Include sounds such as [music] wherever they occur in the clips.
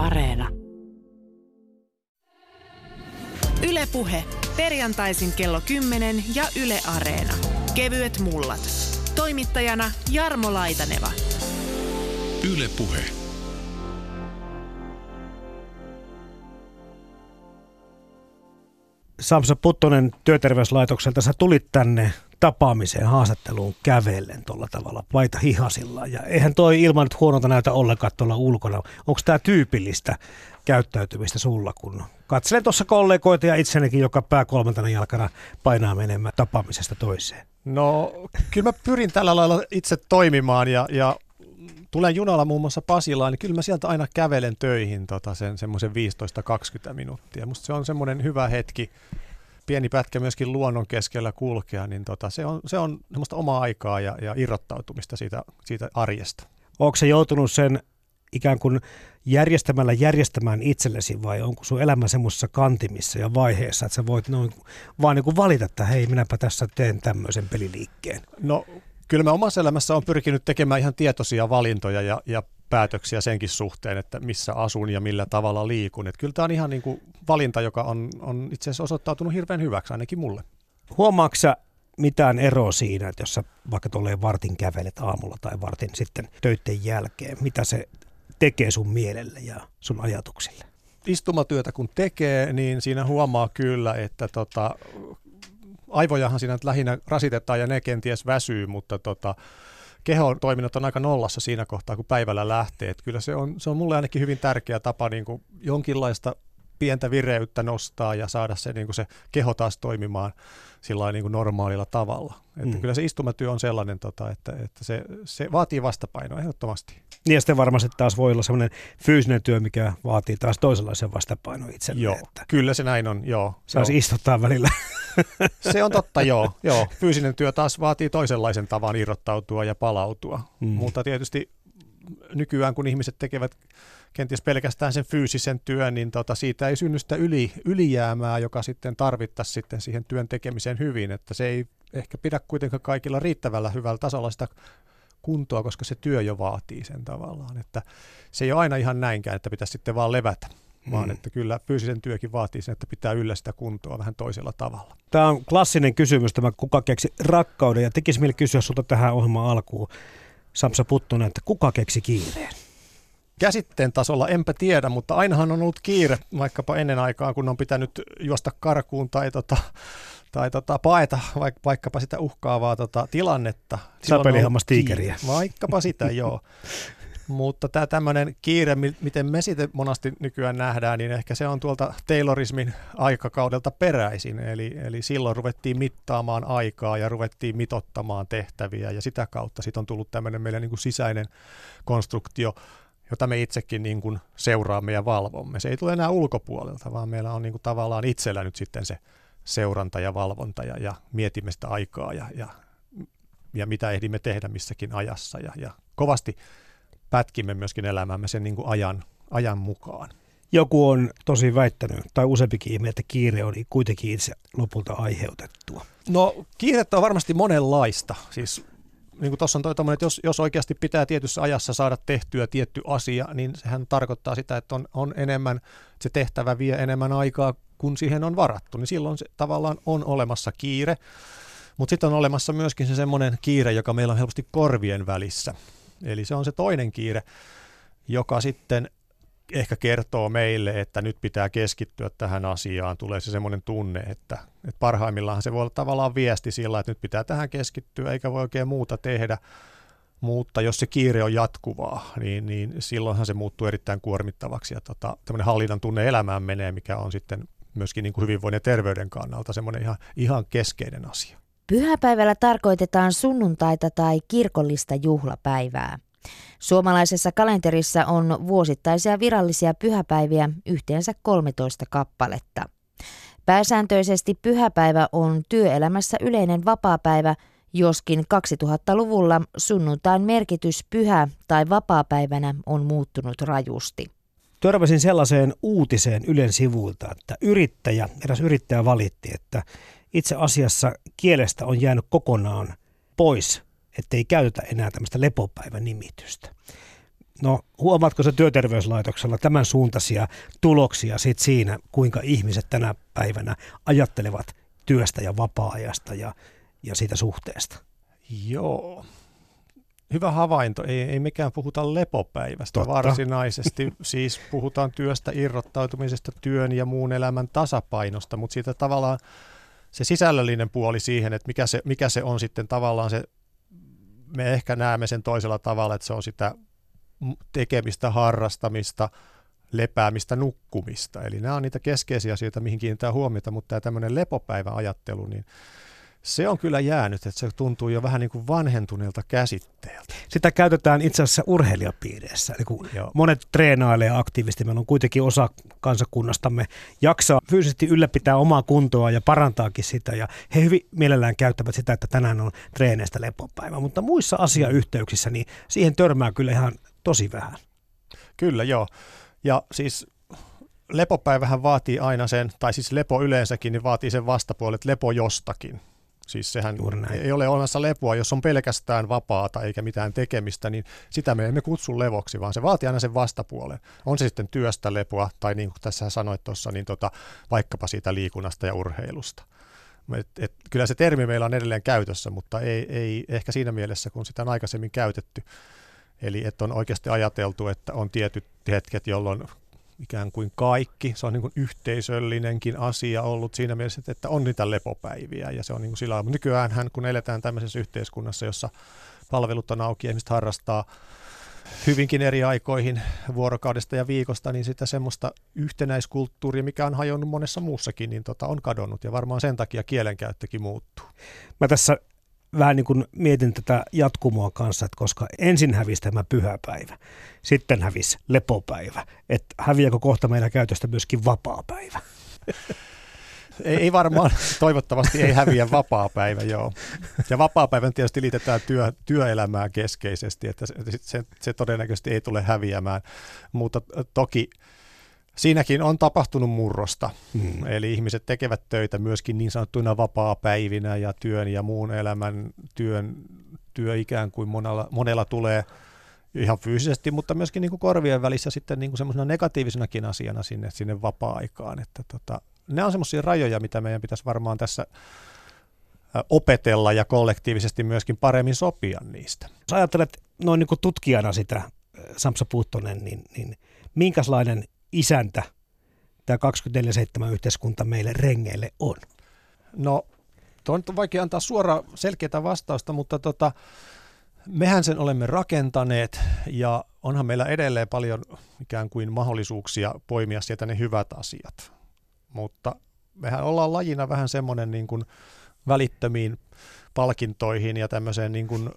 Areena. Ylepuhe perjantaisin kello 10 ja Yle Areena. Kevyet mullat. Toimittajana Jarmo Laitaneva. Yle Puhe. Samsa Puttonen työterveyslaitokselta, sä tulit tänne tapaamiseen, haastatteluun kävellen tuolla tavalla, paita hihasilla. Ja eihän toi ilman nyt huonolta näytä ollenkaan tuolla ulkona. Onko tämä tyypillistä käyttäytymistä sulla, kun katselen tuossa kollegoita ja itseänikin, joka pää kolmantena jalkana painaa menemään tapaamisesta toiseen? No kyllä mä pyrin tällä lailla itse toimimaan ja, ja tulen junalla muun muassa Pasilaan, niin kyllä mä sieltä aina kävelen töihin tota sen semmoisen 15-20 minuuttia. Musta se on semmoinen hyvä hetki, pieni pätkä myöskin luonnon keskellä kulkea, niin tota, se, on, se on semmoista omaa aikaa ja, ja irrottautumista siitä, siitä arjesta. Onko se joutunut sen ikään kuin järjestämällä järjestämään itsellesi vai onko sun elämä semmoisessa kantimissa ja vaiheessa, että sä voit noin vaan niin kuin valita, että hei minäpä tässä teen tämmöisen peliliikkeen? No kyllä mä omassa elämässä on pyrkinyt tekemään ihan tietoisia valintoja ja, ja päätöksiä senkin suhteen, että missä asun ja millä tavalla liikun. Että kyllä tämä on ihan niin kuin valinta, joka on, on itse asiassa osoittautunut hirveän hyväksi ainakin mulle. Huomaatko mitään eroa siinä, että jos sä vaikka tuolleen vartin kävelet aamulla tai vartin sitten töiden jälkeen, mitä se tekee sun mielelle ja sun ajatuksille? Istumatyötä kun tekee, niin siinä huomaa kyllä, että tota, aivojahan siinä lähinnä rasitetaan ja ne kenties väsyy, mutta tota, kehon toiminnot on aika nollassa siinä kohtaa, kun päivällä lähtee. Et kyllä se on, se on mulle ainakin hyvin tärkeä tapa niin kuin jonkinlaista pientä vireyttä nostaa ja saada se, niin kuin se keho taas toimimaan sillä niin kuin normaalilla tavalla. Että mm. Kyllä se istumatyö on sellainen, tota, että, että se, se vaatii vastapainoa ehdottomasti. Niin ja sitten varmasti taas voi olla sellainen fyysinen työ, mikä vaatii taas toisenlaisen vastapainoa itselleen. Joo, että kyllä se näin on, joo. Saisi istuttaa välillä. Se on totta, joo, [laughs] joo. Fyysinen työ taas vaatii toisenlaisen tavan irrottautua ja palautua. Mm. Mutta tietysti nykyään, kun ihmiset tekevät kenties pelkästään sen fyysisen työn, niin tota, siitä ei synny sitä yli, ylijäämää, joka sitten tarvittaisiin sitten siihen työn tekemiseen hyvin, että se ei ehkä pidä kuitenkaan kaikilla riittävällä hyvällä tasolla sitä kuntoa, koska se työ jo vaatii sen tavallaan, että se ei ole aina ihan näinkään, että pitäisi sitten vaan levätä vaan mm. että kyllä fyysisen työkin vaatii sen, että pitää yllä sitä kuntoa vähän toisella tavalla. Tämä on klassinen kysymys, tämä kuka keksi rakkauden, ja tekisi mieli kysyä sinulta tähän ohjelmaan alkuun, Samsa Puttunen, että kuka keksi kiireen? Käsitteen tasolla enpä tiedä, mutta ainahan on ollut kiire, vaikkapa ennen aikaa, kun on pitänyt juosta karkuun tai, tota, tai tota, paeta vaik, vaikkapa sitä uhkaavaa tota, tilannetta. Sapelihammastiikeriä. Vaikkapa sitä, joo. [laughs] Mutta tämä tämmöinen kiire, miten me sitten monasti nykyään nähdään, niin ehkä se on tuolta Taylorismin aikakaudelta peräisin. Eli, eli silloin ruvettiin mittaamaan aikaa ja ruvettiin mitottamaan tehtäviä ja sitä kautta sitten on tullut tämmöinen meidän niin kuin sisäinen konstruktio, jota me itsekin niin kuin seuraamme ja valvomme. Se ei tule enää ulkopuolelta, vaan meillä on niin kuin tavallaan itsellä nyt sitten se seuranta ja valvonta ja, ja mietimme sitä aikaa ja, ja, ja mitä ehdimme tehdä missäkin ajassa. Ja, ja kovasti pätkimme myöskin elämäämme sen niin kuin ajan, ajan mukaan. Joku on tosi väittänyt, tai useampikin ihme, että kiire on kuitenkin itse lopulta aiheutettua. No kiirettä on varmasti monenlaista. Siis niin kuin tuossa on toi että jos, jos oikeasti pitää tietyssä ajassa saada tehtyä tietty asia, niin sehän tarkoittaa sitä, että on, on enemmän, se tehtävä vie enemmän aikaa, kun siihen on varattu. Niin silloin se tavallaan on olemassa kiire. Mutta sitten on olemassa myöskin se semmoinen kiire, joka meillä on helposti korvien välissä. Eli se on se toinen kiire, joka sitten ehkä kertoo meille, että nyt pitää keskittyä tähän asiaan. Tulee se semmoinen tunne, että, että parhaimmillaan se voi olla tavallaan viesti sillä, että nyt pitää tähän keskittyä, eikä voi oikein muuta tehdä. Mutta jos se kiire on jatkuvaa, niin, niin silloinhan se muuttuu erittäin kuormittavaksi ja tota, tämmöinen hallinnan tunne elämään menee, mikä on sitten myöskin niin kuin hyvinvoinnin ja terveyden kannalta semmoinen ihan, ihan keskeinen asia. Pyhäpäivällä tarkoitetaan sunnuntaita tai kirkollista juhlapäivää. Suomalaisessa kalenterissa on vuosittaisia virallisia pyhäpäiviä yhteensä 13 kappaletta. Pääsääntöisesti pyhäpäivä on työelämässä yleinen vapaapäivä, joskin 2000-luvulla sunnuntain merkitys pyhä- tai vapaapäivänä on muuttunut rajusti. Törmäsin sellaiseen uutiseen Ylen sivuilta, että yrittäjä, eräs yrittäjä valitti, että itse asiassa kielestä on jäänyt kokonaan pois, ettei käytetä enää tämmöistä lepopäivän nimitystä. No huomaatko se työterveyslaitoksella tämän suuntaisia tuloksia sit siinä, kuinka ihmiset tänä päivänä ajattelevat työstä ja vapaa-ajasta ja, ja siitä suhteesta? Joo. Hyvä havainto. Ei, ei mekään puhuta lepopäivästä Totta. varsinaisesti. [laughs] siis puhutaan työstä irrottautumisesta, työn ja muun elämän tasapainosta, mutta siitä tavallaan se sisällöllinen puoli siihen, että mikä se, mikä se on sitten tavallaan se, me ehkä näemme sen toisella tavalla, että se on sitä tekemistä, harrastamista, lepäämistä, nukkumista. Eli nämä on niitä keskeisiä asioita, mihin kiinnittää huomiota, mutta tämä tämmöinen lepopäiväajattelu, niin se on kyllä jäänyt, että se tuntuu jo vähän niin kuin vanhentuneelta käsitteeltä. Sitä käytetään itse asiassa urheilijapiireissä. Eli kun Joo. monet treenailee aktiivisesti, meillä on kuitenkin osa kansakunnastamme jaksaa fyysisesti ylläpitää omaa kuntoa ja parantaakin sitä. Ja he hyvin mielellään käyttävät sitä, että tänään on treeneistä lepopäivä. Mutta muissa asiayhteyksissä niin siihen törmää kyllä ihan tosi vähän. Kyllä, joo. Ja siis lepopäivähän vaatii aina sen, tai siis lepo yleensäkin, niin vaatii sen vastapuolet lepo jostakin. Siis sehän ei ole olemassa lepoa, jos on pelkästään vapaata eikä mitään tekemistä, niin sitä me emme kutsu levoksi, vaan se vaatii aina sen vastapuolen. On se sitten työstä lepoa, tai niin kuin tässä sanoit tuossa, niin tota, vaikkapa siitä liikunnasta ja urheilusta. Et, et, kyllä se termi meillä on edelleen käytössä, mutta ei, ei ehkä siinä mielessä, kun sitä on aikaisemmin käytetty. Eli että on oikeasti ajateltu, että on tietyt hetket, jolloin ikään kuin kaikki, se on niin kuin yhteisöllinenkin asia ollut siinä mielessä, että on niitä lepopäiviä ja se on niin kuin sillä lailla. Mutta nykyään kun eletään tämmöisessä yhteiskunnassa, jossa palvelut on auki ja ihmiset harrastaa hyvinkin eri aikoihin vuorokaudesta ja viikosta, niin sitä semmoista yhtenäiskulttuuria, mikä on hajonnut monessa muussakin, niin tota, on kadonnut ja varmaan sen takia kielenkäyttökin muuttuu. Mä tässä vähän niin kuin mietin tätä jatkumoa kanssa, että koska ensin hävisi tämä pyhäpäivä, sitten hävisi lepopäivä, että häviääkö kohta meillä käytöstä myöskin vapaapäivä? Ei, ei varmaan, toivottavasti ei häviä vapaa-päivä, joo. Ja vapaa-päivän tietysti liitetään työ, työelämää keskeisesti, että se, se, se todennäköisesti ei tule häviämään, mutta toki siinäkin on tapahtunut murrosta. Hmm. Eli ihmiset tekevät töitä myöskin niin sanottuina vapaa-päivinä ja työn ja muun elämän työn, työ ikään kuin monella, monella tulee ihan fyysisesti, mutta myöskin niin kuin korvien välissä sitten niin kuin semmoisena negatiivisenakin asiana sinne, sinne vapaa-aikaan. Että tota, nämä on semmoisia rajoja, mitä meidän pitäisi varmaan tässä opetella ja kollektiivisesti myöskin paremmin sopia niistä. Jos ajattelet noin niin kuin tutkijana sitä, Samsa Puuttonen, niin, niin minkälainen isäntä tämä 24-7 yhteiskunta meille rengeille on? No, tuo on vaikea antaa suora selkeää vastausta, mutta tota, mehän sen olemme rakentaneet ja onhan meillä edelleen paljon ikään kuin mahdollisuuksia poimia sieltä ne hyvät asiat. Mutta mehän ollaan lajina vähän semmoinen niin kuin välittömiin palkintoihin ja tämmöiseen niin kuin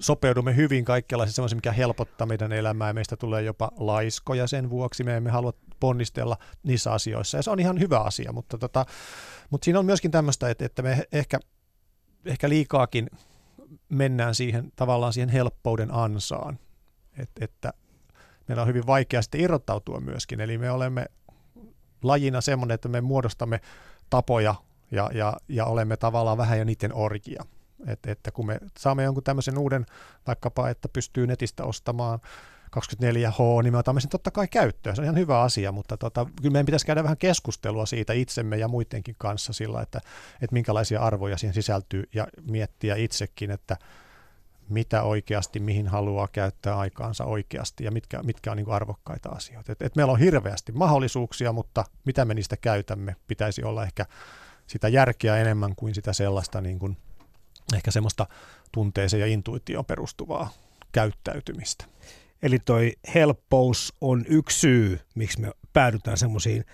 sopeudumme hyvin kaikenlaisiin semmoisiin, mikä helpottaa meidän elämää meistä tulee jopa laiskoja sen vuoksi. Me emme halua ponnistella niissä asioissa ja se on ihan hyvä asia, mutta, tota, mutta siinä on myöskin tämmöistä, että, että me ehkä, ehkä liikaakin mennään siihen tavallaan siihen helppouden ansaan, Et, että meillä on hyvin vaikea sitten irrottautua myöskin, eli me olemme lajina semmoinen, että me muodostamme tapoja ja, ja, ja olemme tavallaan vähän jo niiden orjia. Et, että kun me saamme jonkun tämmöisen uuden, vaikkapa, että pystyy netistä ostamaan 24H, niin me otamme sen totta kai käyttöön. Se on ihan hyvä asia, mutta tota, kyllä meidän pitäisi käydä vähän keskustelua siitä itsemme ja muidenkin kanssa sillä, että, että minkälaisia arvoja siihen sisältyy ja miettiä itsekin, että mitä oikeasti, mihin haluaa käyttää aikaansa oikeasti ja mitkä, mitkä on niin kuin arvokkaita asioita. Et, et meillä on hirveästi mahdollisuuksia, mutta mitä me niistä käytämme, pitäisi olla ehkä sitä järkeä enemmän kuin sitä sellaista niin kuin, ehkä semmoista tunteeseen ja intuitioon perustuvaa käyttäytymistä. Eli toi helppous on yksi syy, miksi me päädytään semmoisiin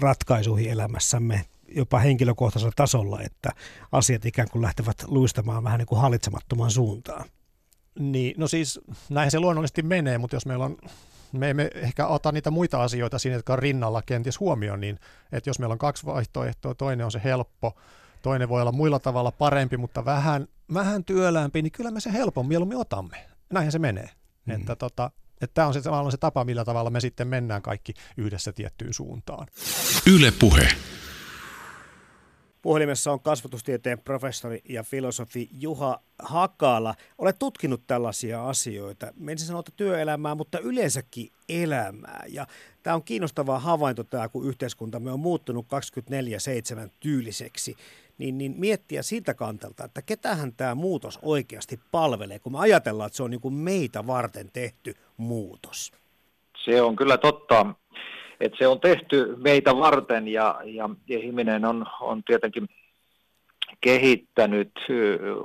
ratkaisuihin elämässämme jopa henkilökohtaisella tasolla, että asiat ikään kuin lähtevät luistamaan vähän niin kuin hallitsemattomaan suuntaan. Niin, no siis näin se luonnollisesti menee, mutta jos meillä on, me emme ehkä ota niitä muita asioita siinä, jotka on rinnalla kenties huomioon, niin että jos meillä on kaksi vaihtoehtoa, toinen on se helppo, toinen voi olla muilla tavalla parempi, mutta vähän, vähän työlämpi, niin kyllä me se helpon mieluummin otamme. Näinhän se menee. Mm. Että tota, että tämä on se, se tapa, millä tavalla me sitten mennään kaikki yhdessä tiettyyn suuntaan. Yle Puhe. Puhelimessa on kasvatustieteen professori ja filosofi Juha Hakala. Olet tutkinut tällaisia asioita, menisin sanoa, että työelämää, mutta yleensäkin elämää. Ja tämä on kiinnostava havainto tämä, kun yhteiskuntamme on muuttunut 24-7 tyyliseksi niin, niin miettiä siltä kantelta, että ketähän tämä muutos oikeasti palvelee, kun me ajatellaan, että se on niin kuin meitä varten tehty muutos. Se on kyllä totta, että se on tehty meitä varten ja, ja, ihminen on, on tietenkin kehittänyt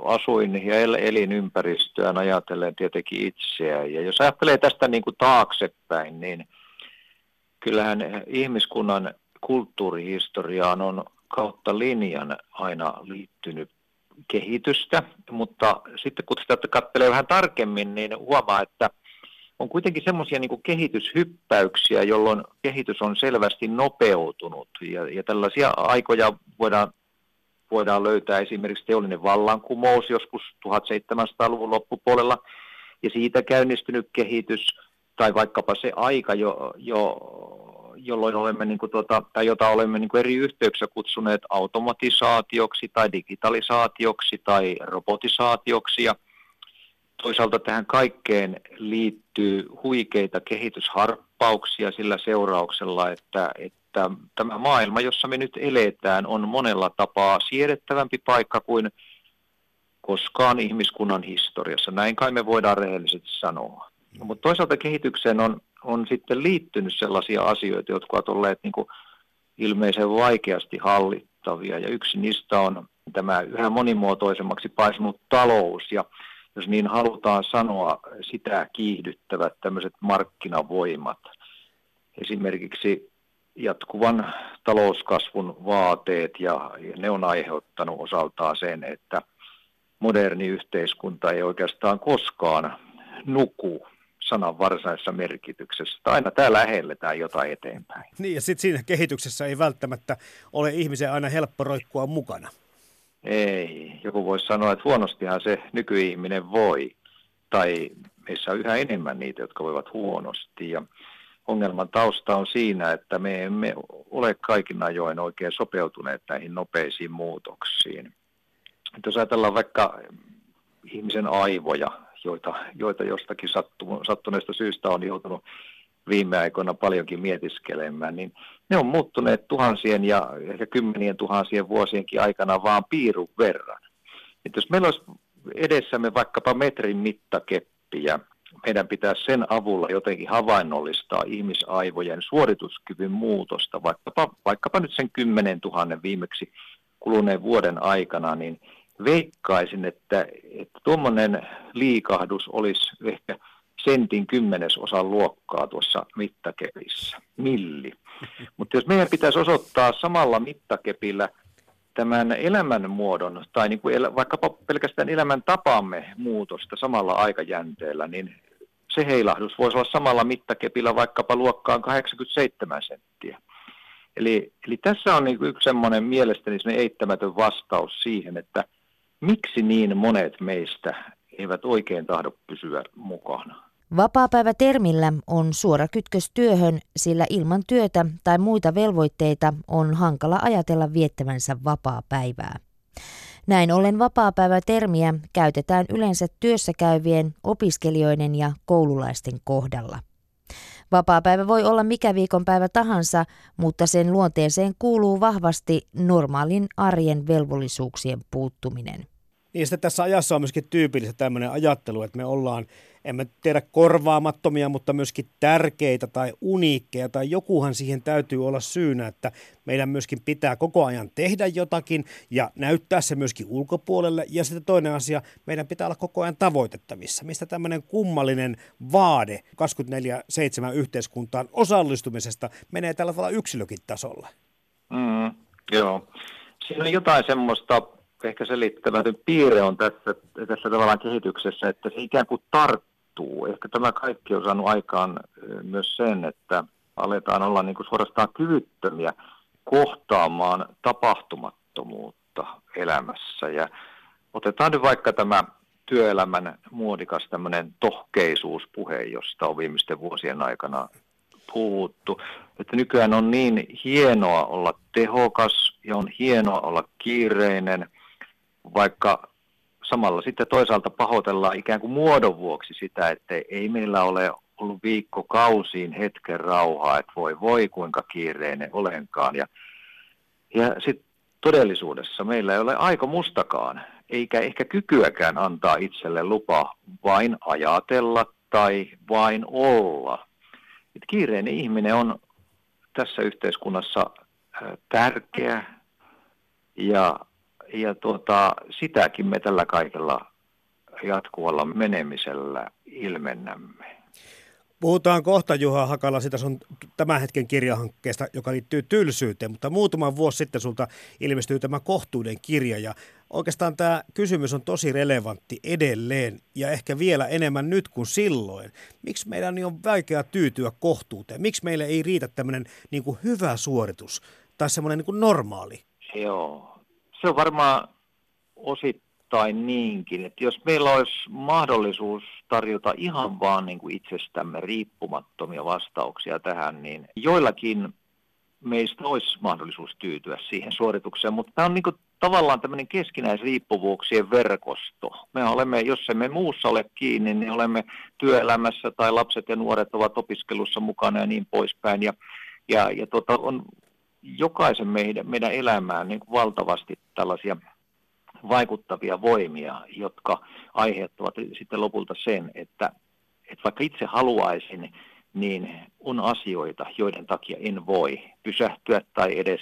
asuin- ja elinympäristöään ajatellen tietenkin itseään. Ja jos ajattelee tästä niin kuin taaksepäin, niin kyllähän ihmiskunnan kulttuurihistoriaan on kautta linjan aina liittynyt kehitystä, mutta sitten kun sitä katselee vähän tarkemmin, niin huomaa, että on kuitenkin semmoisia niin kehityshyppäyksiä, jolloin kehitys on selvästi nopeutunut. Ja, ja tällaisia aikoja voidaan, voidaan löytää esimerkiksi teollinen vallankumous joskus 1700-luvun loppupuolella, ja siitä käynnistynyt kehitys, tai vaikkapa se aika, jo, jo jolloin olemme, niin kuin tuota, tai jota olemme niin kuin eri yhteyksissä kutsuneet automatisaatioksi tai digitalisaatioksi tai robotisaatioksi. Ja toisaalta tähän kaikkeen liittyy huikeita kehitysharppauksia sillä seurauksella, että, että tämä maailma, jossa me nyt eletään, on monella tapaa siedettävämpi paikka kuin koskaan ihmiskunnan historiassa. Näin kai me voidaan rehellisesti sanoa. No, mutta toisaalta kehitykseen on on sitten liittynyt sellaisia asioita, jotka ovat olleet niin kuin ilmeisen vaikeasti hallittavia. Ja yksi niistä on tämä yhä monimuotoisemmaksi paisunut talous ja jos niin halutaan sanoa, sitä kiihdyttävät tämmöiset markkinavoimat. Esimerkiksi jatkuvan talouskasvun vaateet ja, ne on aiheuttanut osaltaan sen, että moderni yhteiskunta ei oikeastaan koskaan nuku sanan varsinaisessa merkityksessä. Aina tämä lähelletään jotain eteenpäin. Niin, ja sitten siinä kehityksessä ei välttämättä ole ihmisen aina helppo roikkua mukana. Ei. Joku voisi sanoa, että huonostihan se nykyihminen voi. Tai meissä on yhä enemmän niitä, jotka voivat huonosti. Ja ongelman tausta on siinä, että me emme ole kaikin ajoin oikein sopeutuneet näihin nopeisiin muutoksiin. Että jos ajatellaan vaikka ihmisen aivoja, joita, joita jostakin sattu, sattuneesta syystä on joutunut viime aikoina paljonkin mietiskelemään, niin ne on muuttuneet tuhansien ja ehkä kymmenien tuhansien vuosienkin aikana vaan piirun verran. Et jos meillä olisi edessämme vaikkapa metrin mittakeppi ja meidän pitää sen avulla jotenkin havainnollistaa ihmisaivojen suorituskyvyn muutosta, vaikkapa, vaikkapa nyt sen 10 000 viimeksi kuluneen vuoden aikana, niin – veikkaisin, että, että tuommoinen liikahdus olisi ehkä sentin kymmenesosan luokkaa tuossa mittakepissä, milli. Mutta jos meidän pitäisi osoittaa samalla mittakepillä tämän elämänmuodon tai niin kuin el, vaikkapa pelkästään elämän tapamme muutosta samalla aikajänteellä, niin se heilahdus voisi olla samalla mittakepillä vaikkapa luokkaan 87 senttiä. Eli, eli tässä on niin yksi semmoinen mielestäni eittämätön vastaus siihen, että miksi niin monet meistä eivät oikein tahdo pysyä mukana? Vapaapäivätermillä on suora kytkös työhön, sillä ilman työtä tai muita velvoitteita on hankala ajatella viettävänsä vapaa-päivää. Näin ollen vapaapäivätermiä käytetään yleensä työssä käyvien opiskelijoiden ja koululaisten kohdalla. Vapaapäivä voi olla mikä viikonpäivä tahansa, mutta sen luonteeseen kuuluu vahvasti normaalin arjen velvollisuuksien puuttuminen. Niin sitten tässä ajassa on myöskin tyypillistä tämmöinen ajattelu, että me ollaan, emme tiedä korvaamattomia, mutta myöskin tärkeitä tai uniikkeja, tai jokuhan siihen täytyy olla syynä, että meidän myöskin pitää koko ajan tehdä jotakin ja näyttää se myöskin ulkopuolelle. Ja sitten toinen asia, meidän pitää olla koko ajan tavoitettavissa, mistä tämmöinen kummallinen vaade 24-7 yhteiskuntaan osallistumisesta menee tällä tavalla yksilökin tasolla. Mm, joo. Siinä on jotain semmoista ehkä selittämätön piirre on tässä, tässä tavallaan kehityksessä, että se ikään kuin tarttuu. Ehkä tämä kaikki on saanut aikaan myös sen, että aletaan olla niin kuin suorastaan kyvyttömiä kohtaamaan tapahtumattomuutta elämässä. Ja otetaan nyt vaikka tämä työelämän muodikas tämmöinen tohkeisuuspuhe, josta on viimeisten vuosien aikana puhuttu, että nykyään on niin hienoa olla tehokas ja on hienoa olla kiireinen, vaikka samalla sitten toisaalta pahoitellaan ikään kuin muodon vuoksi sitä, että ei meillä ole ollut viikkokausiin hetken rauhaa, että voi voi kuinka kiireinen olenkaan. Ja, ja sitten todellisuudessa meillä ei ole aika mustakaan, eikä ehkä kykyäkään antaa itselle lupa vain ajatella tai vain olla. Et kiireinen ihminen on tässä yhteiskunnassa tärkeä ja, ja tuota, sitäkin me tällä kaikella jatkuvalla menemisellä ilmennämme. Puhutaan kohta Juha Hakala sitä sun tämän hetken kirjahankkeesta, joka liittyy tylsyyteen, mutta muutama vuosi sitten sulta ilmestyi tämä kohtuuden kirja ja oikeastaan tämä kysymys on tosi relevantti edelleen ja ehkä vielä enemmän nyt kuin silloin. Miksi meidän on vaikea tyytyä kohtuuteen? Miksi meille ei riitä tämmöinen niin hyvä suoritus tai semmoinen niin normaali? Joo, se on varmaan osittain tai niinkin, että jos meillä olisi mahdollisuus tarjota ihan vaan niin kuin itsestämme riippumattomia vastauksia tähän, niin joillakin meistä olisi mahdollisuus tyytyä siihen suoritukseen, mutta tämä on niin kuin tavallaan tämmöinen keskinäisriippuvuuksien verkosto. Me olemme, jos emme muussa ole kiinni, niin olemme työelämässä tai lapset ja nuoret ovat opiskelussa mukana ja niin poispäin. Ja, ja, ja tota, on jokaisen meidän, meidän elämään niin valtavasti tällaisia vaikuttavia voimia, jotka aiheuttavat sitten lopulta sen, että, että vaikka itse haluaisin, niin on asioita, joiden takia en voi pysähtyä tai edes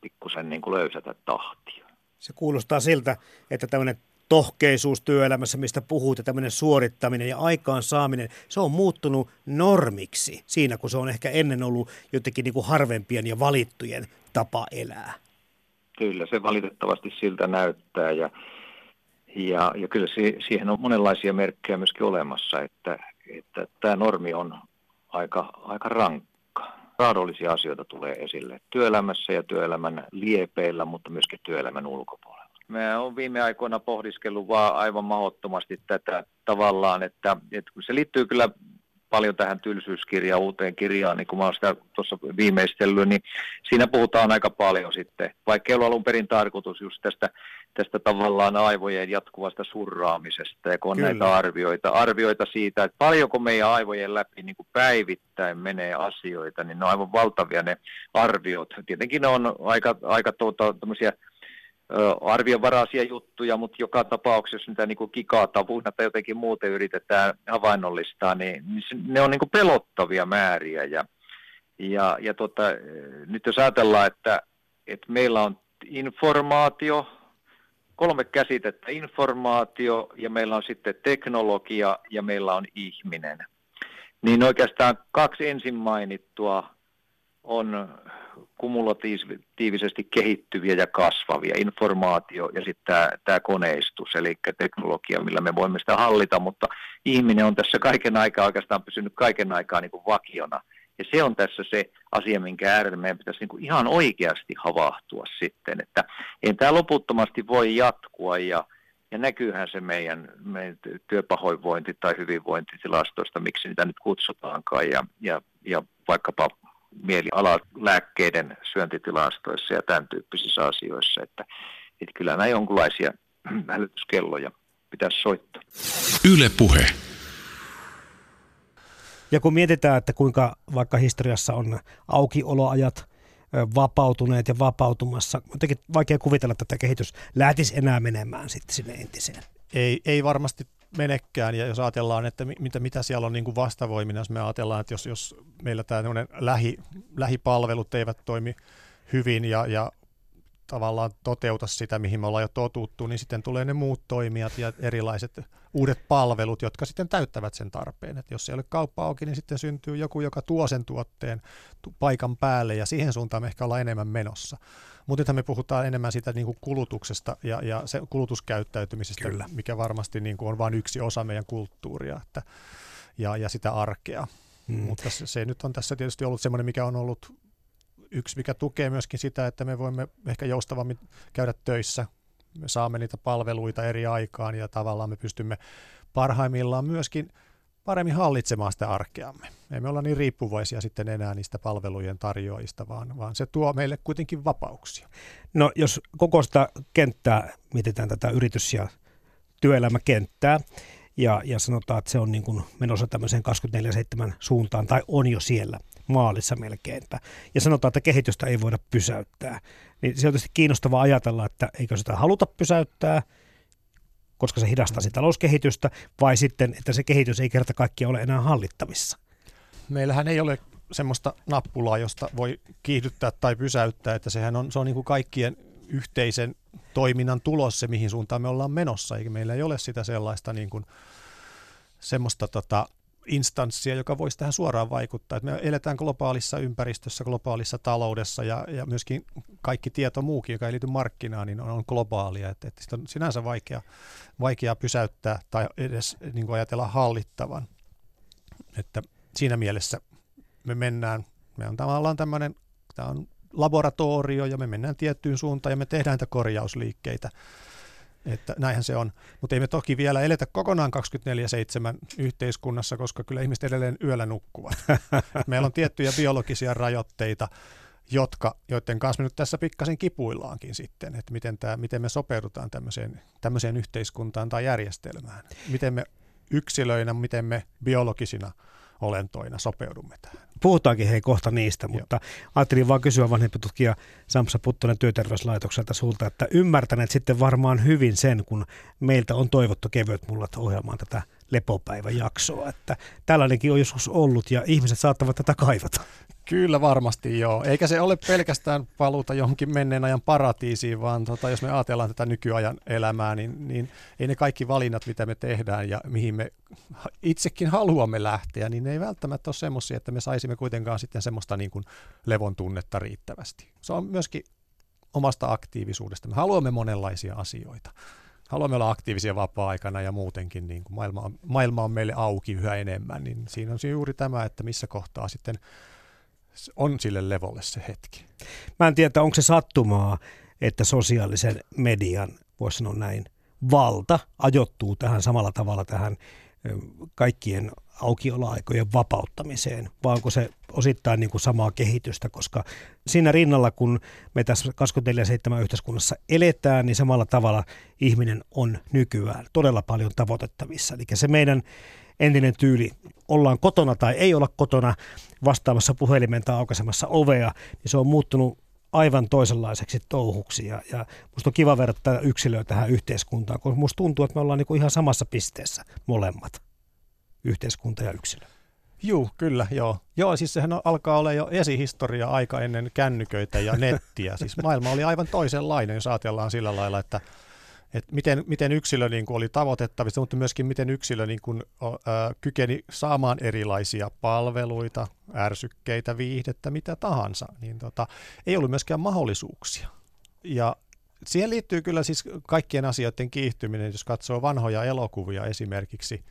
pikkusen niin löysätä tahtia. Se kuulostaa siltä, että tämmöinen tohkeisuus työelämässä, mistä puhut, ja tämmöinen suorittaminen ja aikaansaaminen, se on muuttunut normiksi siinä, kun se on ehkä ennen ollut jotenkin niin kuin harvempien ja valittujen tapa elää. Kyllä, se valitettavasti siltä näyttää ja, ja, ja kyllä si, siihen on monenlaisia merkkejä myöskin olemassa, että, että tämä normi on aika, aika rankka. Raadollisia asioita tulee esille työelämässä ja työelämän liepeillä, mutta myöskin työelämän ulkopuolella. Mä oon viime aikoina pohdiskellut vaan aivan mahdottomasti tätä tavallaan, että, että se liittyy kyllä paljon tähän tylsyyskirjaan, uuteen kirjaan, niin kun mä oon sitä tuossa viimeistellyt, niin siinä puhutaan aika paljon sitten, vaikka ei ollut alun perin tarkoitus just tästä, tästä tavallaan aivojen jatkuvasta surraamisesta, ja kun on Kyllä. näitä arvioita, arvioita siitä, että paljonko meidän aivojen läpi niin kuin päivittäin menee asioita, niin ne on aivan valtavia ne arviot. Tietenkin ne on aika, aika tuota, arvionvaraisia juttuja, mutta joka tapauksessa, niitä niin kikaatavuina tai jotenkin muuten yritetään havainnollistaa, niin, niin ne on niin pelottavia määriä. Ja, ja, ja tota, nyt jos ajatellaan, että, että meillä on informaatio, kolme käsitettä, informaatio ja meillä on sitten teknologia ja meillä on ihminen. Niin oikeastaan kaksi ensin mainittua on kumulatiivisesti kehittyviä ja kasvavia, informaatio ja sitten tämä, koneistus, eli teknologia, millä me voimme sitä hallita, mutta ihminen on tässä kaiken aikaa oikeastaan pysynyt kaiken aikaa niin kuin vakiona. Ja se on tässä se asia, minkä äärellä meidän pitäisi niin kuin ihan oikeasti havahtua sitten, että ei tämä loputtomasti voi jatkua ja, ja näkyyhän se meidän, meidän työpahoinvointi tai hyvinvointitilastoista, miksi niitä nyt kutsutaankaan, ja, ja, ja vaikkapa mielialalääkkeiden syöntitilastoissa ja tämän tyyppisissä asioissa, että, että kyllä nämä jonkinlaisia [clears throat] hälytyskelloja pitäisi soittaa. Yle Puhe. Ja kun mietitään, että kuinka vaikka historiassa on aukioloajat vapautuneet ja vapautumassa, jotenkin vaikea kuvitella, että tämä kehitys lähtisi enää menemään sitten sinne entiseen. Ei, ei varmasti menekään, ja jos ajatellaan, että mitä, mitä siellä on niin kuin vastavoimina, jos me ajatellaan, että jos, jos meillä tämä lähi, lähipalvelut eivät toimi hyvin ja, ja tavallaan toteuta sitä, mihin me ollaan jo totuttu, niin sitten tulee ne muut toimijat ja erilaiset uudet palvelut, jotka sitten täyttävät sen tarpeen. Et jos ei ole kauppa auki, niin sitten syntyy joku, joka tuo sen tuotteen paikan päälle ja siihen suuntaan me ehkä ollaan enemmän menossa. Mutta nythän me puhutaan enemmän siitä niin kuin kulutuksesta ja, ja se kulutuskäyttäytymisestä, Kyllä. mikä varmasti niin kuin on vain yksi osa meidän kulttuuria että, ja, ja sitä arkea. Hmm. Mutta se, se nyt on tässä tietysti ollut semmoinen, mikä on ollut yksi, mikä tukee myöskin sitä, että me voimme ehkä joustavammin käydä töissä. Me saamme niitä palveluita eri aikaan ja tavallaan me pystymme parhaimmillaan myöskin paremmin hallitsemaan sitä arkeamme. Ei me olla niin riippuvaisia sitten enää niistä palvelujen tarjoajista, vaan, vaan se tuo meille kuitenkin vapauksia. No jos koko sitä kenttää mietitään tätä yritys- ja työelämäkenttää, ja, ja sanotaan, että se on niin kuin menossa tämmöiseen 24-7 suuntaan, tai on jo siellä maalissa melkeinpä, ja sanotaan, että kehitystä ei voida pysäyttää, niin se on tietysti kiinnostavaa ajatella, että eikö sitä haluta pysäyttää, koska se hidastaisi talouskehitystä, vai sitten, että se kehitys ei kerta kaikkiaan ole enää hallittavissa. Meillähän ei ole semmoista nappulaa, josta voi kiihdyttää tai pysäyttää, että sehän on, se on niin kuin kaikkien yhteisen toiminnan tulos se, mihin suuntaan me ollaan menossa, eikä meillä ei ole sitä sellaista niin kuin, semmoista tota, instanssia, joka voisi tähän suoraan vaikuttaa. Että me eletään globaalissa ympäristössä, globaalissa taloudessa ja, ja myöskin kaikki tieto muukin, joka ei liity markkinaan, niin on, on globaalia. Että, että sitä on sinänsä vaikea, vaikea pysäyttää tai edes niin kuin ajatella hallittavan. Että siinä mielessä me mennään, me on tavallaan tämmöinen, tämä on laboratorio ja me mennään tiettyyn suuntaan ja me tehdään näitä korjausliikkeitä. Että näinhän se on. Mutta ei me toki vielä eletä kokonaan 24-7 yhteiskunnassa, koska kyllä ihmiset edelleen yöllä nukkuvat. [laughs] Meillä on tiettyjä biologisia rajoitteita, jotka, joiden kanssa me nyt tässä pikkasen kipuillaankin sitten, että miten, tämä, miten me sopeudutaan tämmöiseen, tämmöiseen yhteiskuntaan tai järjestelmään. Miten me yksilöinä, miten me biologisina olentoina sopeudumme tähän. Puhutaankin hei kohta niistä, mutta Joo. ajattelin vaan kysyä vanhempi tutkija Samsa Puttonen työterveyslaitokselta sulta, että ymmärtäneet sitten varmaan hyvin sen, kun meiltä on toivottu kevyet mullat ohjelmaan tätä lepopäiväjaksoa, että tällainenkin on joskus ollut ja ihmiset saattavat tätä kaivata. Kyllä varmasti joo. Eikä se ole pelkästään paluuta johonkin menneen ajan paratiisiin, vaan tota, jos me ajatellaan tätä nykyajan elämää, niin, niin ei ne kaikki valinnat, mitä me tehdään ja mihin me itsekin haluamme lähteä, niin ne ei välttämättä ole semmoisia, että me saisimme kuitenkaan sitten semmoista niin kuin levon tunnetta riittävästi. Se on myöskin omasta aktiivisuudesta. Me haluamme monenlaisia asioita. Haluamme olla aktiivisia vapaa-aikana ja muutenkin niin kuin maailma, on, maailma on meille auki yhä enemmän, niin siinä on juuri tämä, että missä kohtaa sitten on sille levolle se hetki. Mä en tiedä, onko se sattumaa, että sosiaalisen median, voisi sanoa näin, valta ajoittuu tähän samalla tavalla tähän kaikkien aukioloaikojen vapauttamiseen, vaan onko se osittain niin kuin samaa kehitystä, koska siinä rinnalla, kun me tässä 24-7 yhteiskunnassa eletään, niin samalla tavalla ihminen on nykyään todella paljon tavoitettavissa. Eli se meidän entinen tyyli, ollaan kotona tai ei olla kotona vastaamassa puhelimen tai aukaisemassa ovea, niin se on muuttunut aivan toisenlaiseksi touhuksi. Ja, ja musta on kiva verrata yksilöä tähän yhteiskuntaan, koska musta tuntuu, että me ollaan niin ihan samassa pisteessä molemmat, yhteiskunta ja yksilö. Juu, kyllä, joo. Joo, siis sehän alkaa olla jo esihistoria aika ennen kännyköitä ja nettiä. Siis maailma oli aivan toisenlainen, jos ajatellaan sillä lailla, että että miten, miten yksilö niin kuin oli tavoitettavissa, mutta myöskin miten yksilö niin kuin, ää, kykeni saamaan erilaisia palveluita, ärsykkeitä, viihdettä, mitä tahansa, niin tota, ei ollut myöskään mahdollisuuksia. Ja siihen liittyy kyllä siis kaikkien asioiden kiihtyminen, jos katsoo vanhoja elokuvia esimerkiksi,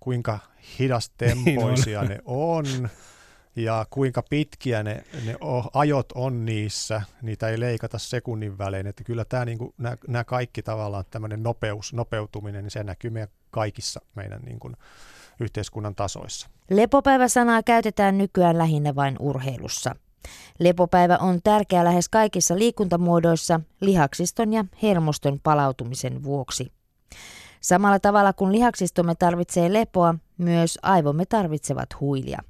kuinka hidastempoisia niin on. ne on, [laughs] ja kuinka pitkiä ne, ne ajot on niissä, niitä ei leikata sekunnin välein, että kyllä tämä niin kuin, nämä, nämä kaikki tavallaan tämmöinen nopeus, nopeutuminen, niin se näkyy meidän kaikissa meidän niin kuin, yhteiskunnan tasoissa. Lepopäiväsanaa käytetään nykyään lähinnä vain urheilussa. Lepopäivä on tärkeä lähes kaikissa liikuntamuodoissa lihaksiston ja hermoston palautumisen vuoksi. Samalla tavalla kuin lihaksistomme tarvitsee lepoa, myös aivomme tarvitsevat huilia.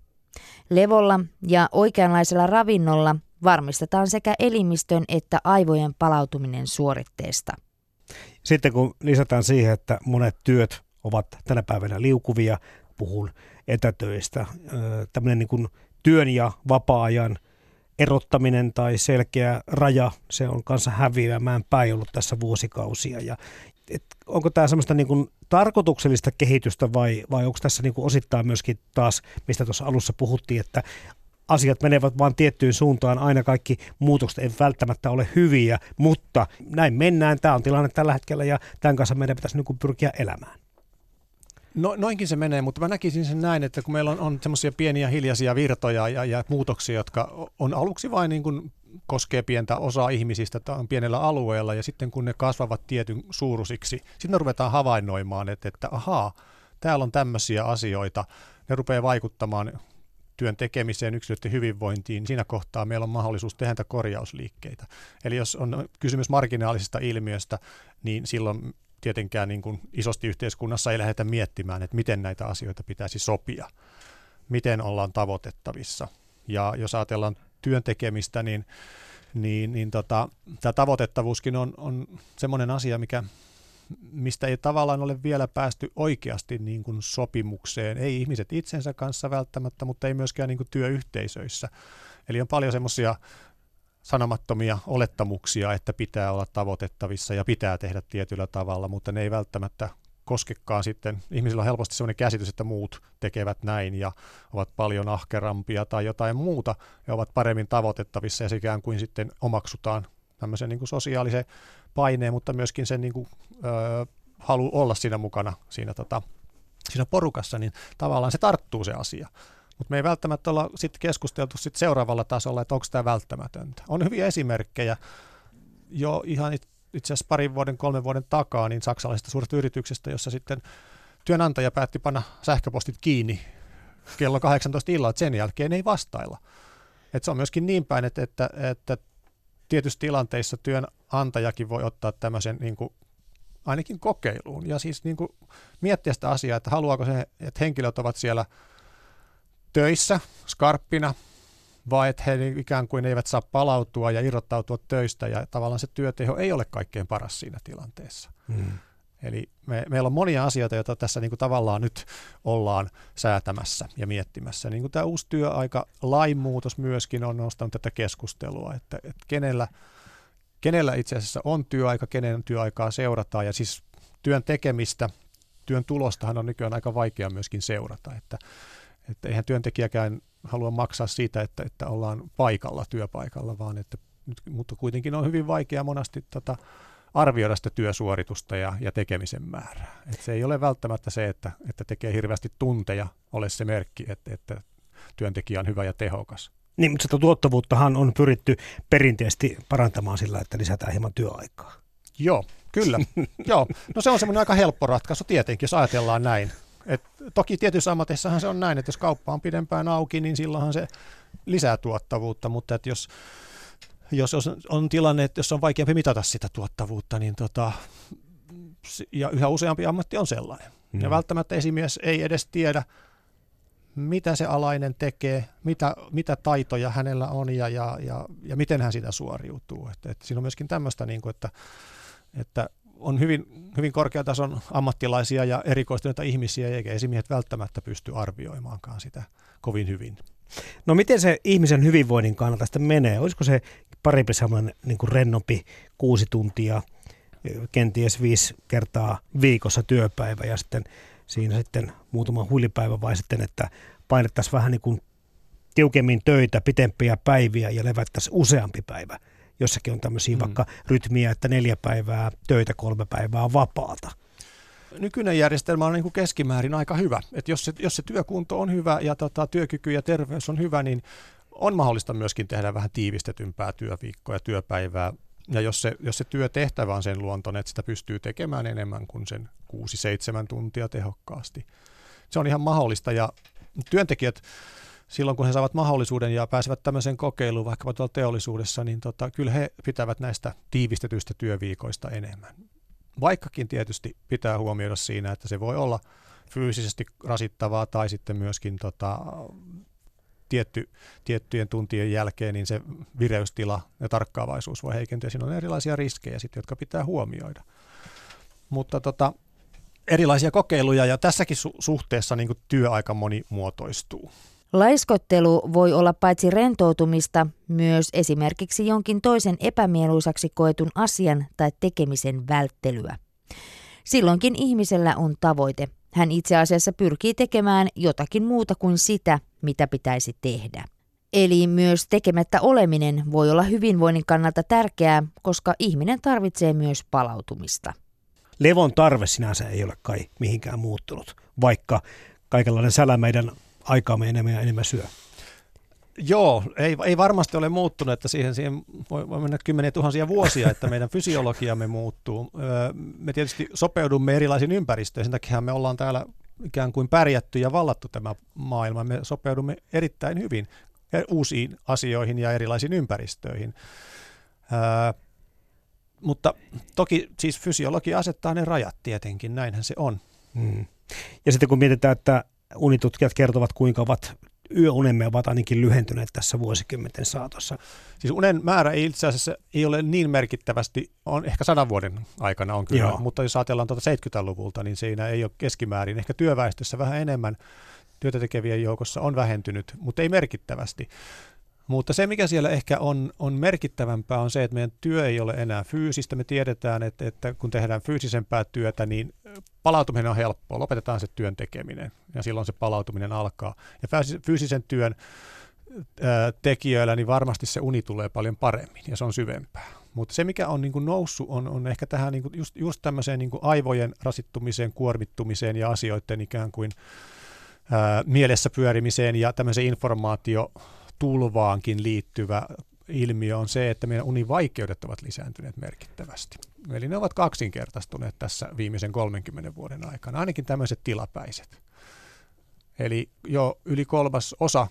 Levolla ja oikeanlaisella ravinnolla varmistetaan sekä elimistön että aivojen palautuminen suoritteesta. Sitten kun lisätään siihen, että monet työt ovat tänä päivänä liukuvia, puhun etätöistä, tämmöinen niin kuin työn ja vapaa-ajan erottaminen tai selkeä raja, se on kanssa häviämään päin ollut tässä vuosikausia. Ja, et onko tämä semmoista niin kuin tarkoituksellista kehitystä vai, vai onko tässä niin kuin osittain myöskin taas, mistä tuossa alussa puhuttiin, että asiat menevät vain tiettyyn suuntaan, aina kaikki muutokset eivät välttämättä ole hyviä, mutta näin mennään, tämä on tilanne tällä hetkellä ja tämän kanssa meidän pitäisi niin kuin pyrkiä elämään. No, noinkin se menee, mutta mä näkisin sen näin, että kun meillä on, on semmoisia pieniä hiljaisia virtoja ja, ja muutoksia, jotka on aluksi vain niin kuin koskee pientä osaa ihmisistä on pienellä alueella ja sitten kun ne kasvavat tietyn suuruisiksi, sitten ruvetaan havainnoimaan, että, että ahaa, täällä on tämmöisiä asioita, ne rupeaa vaikuttamaan työn tekemiseen, yksilöiden hyvinvointiin, siinä kohtaa meillä on mahdollisuus tehdä korjausliikkeitä. Eli jos on kysymys marginaalisesta ilmiöstä, niin silloin tietenkään niin kuin isosti yhteiskunnassa ei lähdetä miettimään, että miten näitä asioita pitäisi sopia, miten ollaan tavoitettavissa. Ja jos ajatellaan työn tekemistä, niin, niin, niin tota, tämä tavoitettavuuskin on, on semmoinen asia, mikä mistä ei tavallaan ole vielä päästy oikeasti niin kuin sopimukseen, ei ihmiset itsensä kanssa välttämättä, mutta ei myöskään niin kuin työyhteisöissä. Eli on paljon semmoisia sanomattomia olettamuksia, että pitää olla tavoitettavissa ja pitää tehdä tietyllä tavalla, mutta ne ei välttämättä koskekaan sitten. Ihmisillä on helposti sellainen käsitys, että muut tekevät näin ja ovat paljon ahkerampia tai jotain muuta ja ovat paremmin tavoitettavissa ja se kuin sitten omaksutaan tämmöisen niin kuin sosiaalisen paineen, mutta myöskin sen niin kuin, ö, halu olla siinä mukana siinä, tota, siinä porukassa, niin tavallaan se tarttuu se asia. Mutta me ei välttämättä olla sitten keskusteltu sit seuraavalla tasolla, että onko tämä välttämätöntä. On hyviä esimerkkejä jo ihan itse asiassa parin vuoden, kolmen vuoden takaa niin saksalaisesta suuresta yrityksestä, jossa sitten työnantaja päätti panna sähköpostit kiinni kello 18 illalla, että sen jälkeen ei vastailla. Et se on myöskin niin päin, että, että, että tietyissä tilanteissa työnantajakin voi ottaa tämmöisen niin kuin ainakin kokeiluun ja siis niin kuin miettiä sitä asiaa, että haluaako se, että henkilöt ovat siellä töissä skarppina vai että he ikään kuin eivät saa palautua ja irrottautua töistä ja tavallaan se työteho ei ole kaikkein paras siinä tilanteessa. Hmm. Eli me, meillä on monia asioita, joita tässä niin kuin tavallaan nyt ollaan säätämässä ja miettimässä. Niin kuin tämä uusi työaika lainmuutos myöskin on nostanut tätä keskustelua, että, että kenellä, kenellä itse asiassa on työaika, kenen työaikaa seurataan ja siis työn tekemistä, työn tulostahan on nykyään aika vaikea myöskin seurata, että, että eihän työntekijäkään halua maksaa siitä, että, että ollaan paikalla työpaikalla, vaan että, mutta kuitenkin on hyvin vaikea monasti tota, arvioida sitä työsuoritusta ja, ja tekemisen määrää. Et se ei ole välttämättä se, että, että tekee hirveästi tunteja, ole se merkki, että, että työntekijä on hyvä ja tehokas. Niin, mutta sitä tuottavuuttahan on pyritty perinteisesti parantamaan sillä, että lisätään hieman työaikaa. Joo, kyllä. [laughs] Joo. No se on semmoinen aika helppo ratkaisu tietenkin, jos ajatellaan näin. Et toki tietyissä ammateissahan se on näin, että jos kauppa on pidempään auki, niin silloinhan se lisää tuottavuutta, mutta että jos jos on tilanne, että jos on vaikeampi mitata sitä tuottavuutta, niin tota, ja yhä useampi ammatti on sellainen. Mm. Ja välttämättä esimies ei edes tiedä, mitä se alainen tekee, mitä, mitä taitoja hänellä on ja, ja, ja, ja miten hän sitä suoriutuu. Että, että siinä on myöskin tämmöistä, niin kuin, että, että on hyvin, hyvin korkeatason ammattilaisia ja erikoistuneita ihmisiä, eikä esimiehet välttämättä pysty arvioimaankaan sitä kovin hyvin. No miten se ihmisen hyvinvoinnin kannalta sitten menee? Olisiko se parempi semmoinen niin kuin rennompi kuusi tuntia, kenties viisi kertaa viikossa työpäivä ja sitten siinä sitten muutama huilipäivä vai sitten, että painettaisiin vähän niin kuin tiukemmin töitä, pitempiä päiviä ja levättäisiin useampi päivä. Jossakin on tämmöisiä mm. vaikka rytmiä, että neljä päivää töitä, kolme päivää vapaata nykyinen järjestelmä on niin kuin keskimäärin aika hyvä. Et jos, se, jos se työkunto on hyvä ja tota, työkyky ja terveys on hyvä, niin on mahdollista myöskin tehdä vähän tiivistetympää työviikkoa ja työpäivää. Ja jos se, jos se työtehtävä on sen luontoinen, että sitä pystyy tekemään enemmän kuin sen 6-7 tuntia tehokkaasti. Se on ihan mahdollista ja työntekijät silloin kun he saavat mahdollisuuden ja pääsevät tämmöiseen kokeiluun vaikkapa tuolla teollisuudessa, niin tota, kyllä he pitävät näistä tiivistetyistä työviikoista enemmän. Vaikkakin tietysti pitää huomioida siinä, että se voi olla fyysisesti rasittavaa tai sitten myöskin tota, tietty, tiettyjen tuntien jälkeen niin se vireystila ja tarkkaavaisuus voi heikentyä. Siinä on erilaisia riskejä, sitten, jotka pitää huomioida. Mutta tota, erilaisia kokeiluja ja tässäkin su- suhteessa niin työaika monimuotoistuu. Laiskottelu voi olla paitsi rentoutumista, myös esimerkiksi jonkin toisen epämieluisaksi koetun asian tai tekemisen välttelyä. Silloinkin ihmisellä on tavoite. Hän itse asiassa pyrkii tekemään jotakin muuta kuin sitä, mitä pitäisi tehdä. Eli myös tekemättä oleminen voi olla hyvinvoinnin kannalta tärkeää, koska ihminen tarvitsee myös palautumista. Levon tarve sinänsä ei ole kai mihinkään muuttunut, vaikka kaikenlainen sälä meidän aikaamme enemmän ja enemmän syö. Joo, ei, ei varmasti ole muuttunut, että siihen, siihen voi, voi mennä kymmeniä tuhansia vuosia, että meidän fysiologiamme muuttuu. me tietysti sopeudumme erilaisiin ympäristöihin, sen takia me ollaan täällä ikään kuin pärjätty ja vallattu tämä maailma. Me sopeudumme erittäin hyvin uusiin asioihin ja erilaisiin ympäristöihin. Ää, mutta toki siis fysiologia asettaa ne rajat tietenkin, näinhän se on. Hmm. Ja sitten kun mietitään, että unitutkijat kertovat, kuinka ovat yöunemme ovat ainakin lyhentyneet tässä vuosikymmenten saatossa. Siis unen määrä ei itse asiassa ei ole niin merkittävästi, on ehkä sadan vuoden aikana on kyllä, Joo. mutta jos ajatellaan tuota 70-luvulta, niin siinä ei ole keskimäärin. Ehkä työväestössä vähän enemmän työtä tekevien joukossa on vähentynyt, mutta ei merkittävästi. Mutta se, mikä siellä ehkä on, on merkittävämpää, on se, että meidän työ ei ole enää fyysistä. Me tiedetään, että, että kun tehdään fyysisempää työtä, niin palautuminen on helppoa. Lopetetaan se työn tekeminen ja silloin se palautuminen alkaa. Ja fyysisen työn tekijöillä, niin varmasti se uni tulee paljon paremmin ja se on syvempää. Mutta se, mikä on niin kuin noussut, on, on ehkä tähän niin kuin just, just tämmöiseen niin kuin aivojen rasittumiseen, kuormittumiseen ja asioiden ikään kuin ää, mielessä pyörimiseen ja tämmöiseen informaatio tulvaankin liittyvä ilmiö on se, että meidän univaikeudet ovat lisääntyneet merkittävästi. Eli ne ovat kaksinkertaistuneet tässä viimeisen 30 vuoden aikana, ainakin tämmöiset tilapäiset. Eli jo yli kolmas osa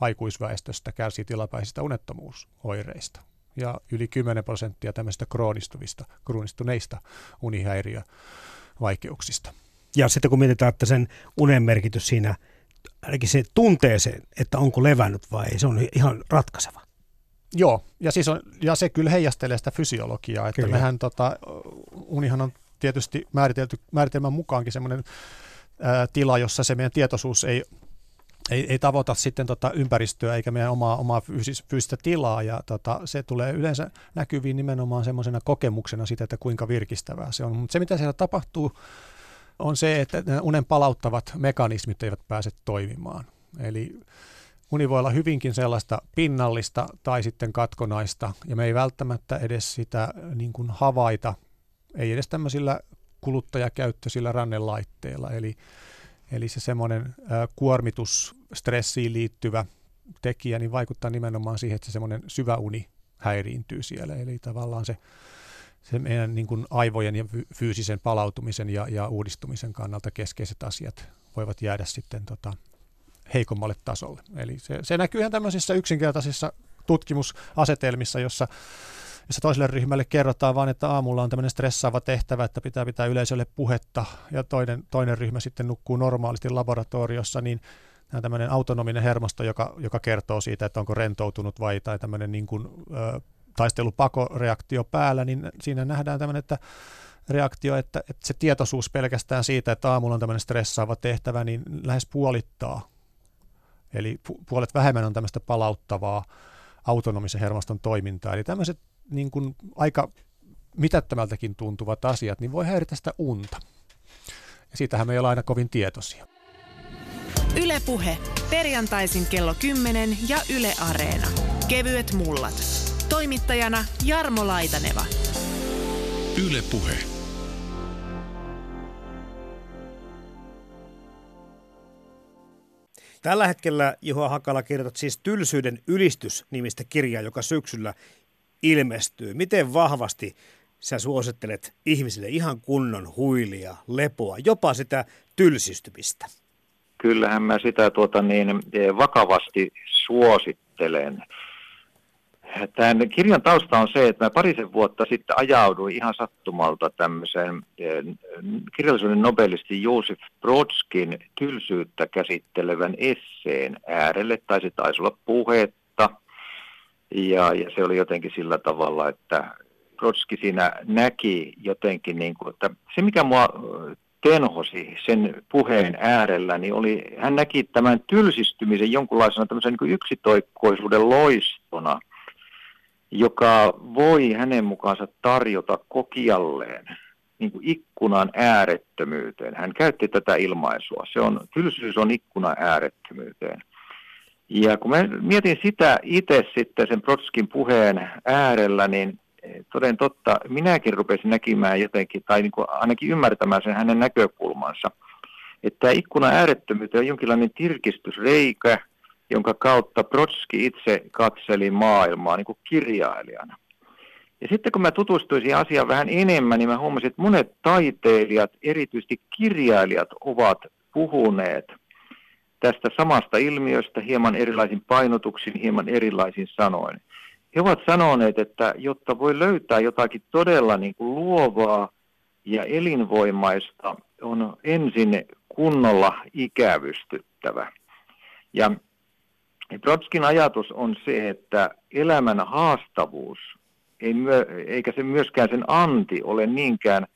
aikuisväestöstä kärsii tilapäisistä unettomuusoireista ja yli 10 prosenttia tämmöistä kroonistuvista, kroonistuneista unihäiriövaikeuksista. Ja sitten kun mietitään, että sen unen merkitys siinä – ainakin se tunteeseen, että onko levännyt vai ei, se on ihan ratkaiseva. Joo, ja, siis on, ja se kyllä heijastelee sitä fysiologiaa, että kyllä. mehän tota, unihan on tietysti määritelty, määritelmän mukaankin semmoinen ää, tila, jossa se meidän tietoisuus ei, ei, ei tavoita sitten tota ympäristöä eikä meidän omaa, omaa fyysis, fyysistä tilaa, ja tota, se tulee yleensä näkyviin nimenomaan semmoisena kokemuksena siitä, että kuinka virkistävää se on. Mutta se, mitä siellä tapahtuu on se, että unen palauttavat mekanismit eivät pääse toimimaan. Eli uni voi olla hyvinkin sellaista pinnallista tai sitten katkonaista, ja me ei välttämättä edes sitä niin kuin havaita, ei edes tämmöisillä kuluttajakäyttöisillä rannelaitteilla. Eli, eli se semmoinen kuormitus, stressiin liittyvä tekijä, niin vaikuttaa nimenomaan siihen, että se semmoinen syvä uni häiriintyy siellä. Eli tavallaan se se meidän niin kuin aivojen ja fyysisen palautumisen ja, ja uudistumisen kannalta keskeiset asiat voivat jäädä sitten tota, heikommalle tasolle. Eli se, se näkyy ihan tämmöisissä yksinkertaisissa tutkimusasetelmissa, jossa, jossa toiselle ryhmälle kerrotaan vain, että aamulla on tämmöinen stressaava tehtävä, että pitää pitää yleisölle puhetta, ja toinen, toinen ryhmä sitten nukkuu normaalisti laboratoriossa, niin tämä tämmöinen autonominen hermosto, joka, joka kertoo siitä, että onko rentoutunut vai tai tämmöinen niin kuin, ö, taistelupakoreaktio päällä, niin siinä nähdään tämmöinen, että reaktio, että, että se tietoisuus pelkästään siitä, että aamulla on tämmöinen stressaava tehtävä, niin lähes puolittaa. Eli puolet vähemmän on tämmöistä palauttavaa autonomisen hermoston toimintaa. Eli tämmöiset niin kuin aika mitättömältäkin tuntuvat asiat, niin voi häiritä sitä unta. Ja siitähän me ei ole aina kovin tietoisia. Ylepuhe perjantaisin kello 10 ja Yle Areena. Kevyet mullat. Toimittajana Jarmo Laitaneva. Yle Puhe. Tällä hetkellä Juha Hakala kirjoitat siis Tylsyyden ylistys-nimistä kirjaa, joka syksyllä ilmestyy. Miten vahvasti sä suosittelet ihmisille ihan kunnon huilia, lepoa, jopa sitä tylsistymistä? Kyllähän mä sitä tuota niin, vakavasti suosittelen. Tämän kirjan tausta on se, että mä parisen vuotta sitten ajauduin ihan sattumalta tämmöiseen eh, kirjallisuuden nobelisti Joosef Brodskin tylsyyttä käsittelevän esseen äärelle, tai se taisi olla puhetta. Ja, ja se oli jotenkin sillä tavalla, että Brodsky siinä näki jotenkin, niin kuin, että se mikä mua tenhosi sen puheen äärellä, niin oli, hän näki tämän tylsistymisen jonkunlaisena tämmöisen niin yksitoikkoisuuden loistona – joka voi hänen mukaansa tarjota kokijalleen niin kuin ikkunan äärettömyyteen. Hän käytti tätä ilmaisua. Se on, tylsyys on ikkuna äärettömyyteen. Ja kun mä mietin sitä itse sitten sen Brodskin puheen äärellä, niin toden totta, minäkin rupesin näkemään jotenkin, tai niin kuin ainakin ymmärtämään sen hänen näkökulmansa, että ikkuna äärettömyyteen on jonkinlainen tirkistysreikä, jonka kautta Brotski itse katseli maailmaa niin kuin kirjailijana. Ja sitten kun mä tutustuisin asiaan vähän enemmän, niin mä huomasin, että monet taiteilijat, erityisesti kirjailijat, ovat puhuneet tästä samasta ilmiöstä hieman erilaisin painotuksin, hieman erilaisin sanoin. He ovat sanoneet, että jotta voi löytää jotakin todella niin kuin luovaa ja elinvoimaista, on ensin kunnolla ikävystyttävä. Ja Brodskin ajatus on se, että elämän haastavuus, ei myö, eikä se myöskään sen anti ole niinkään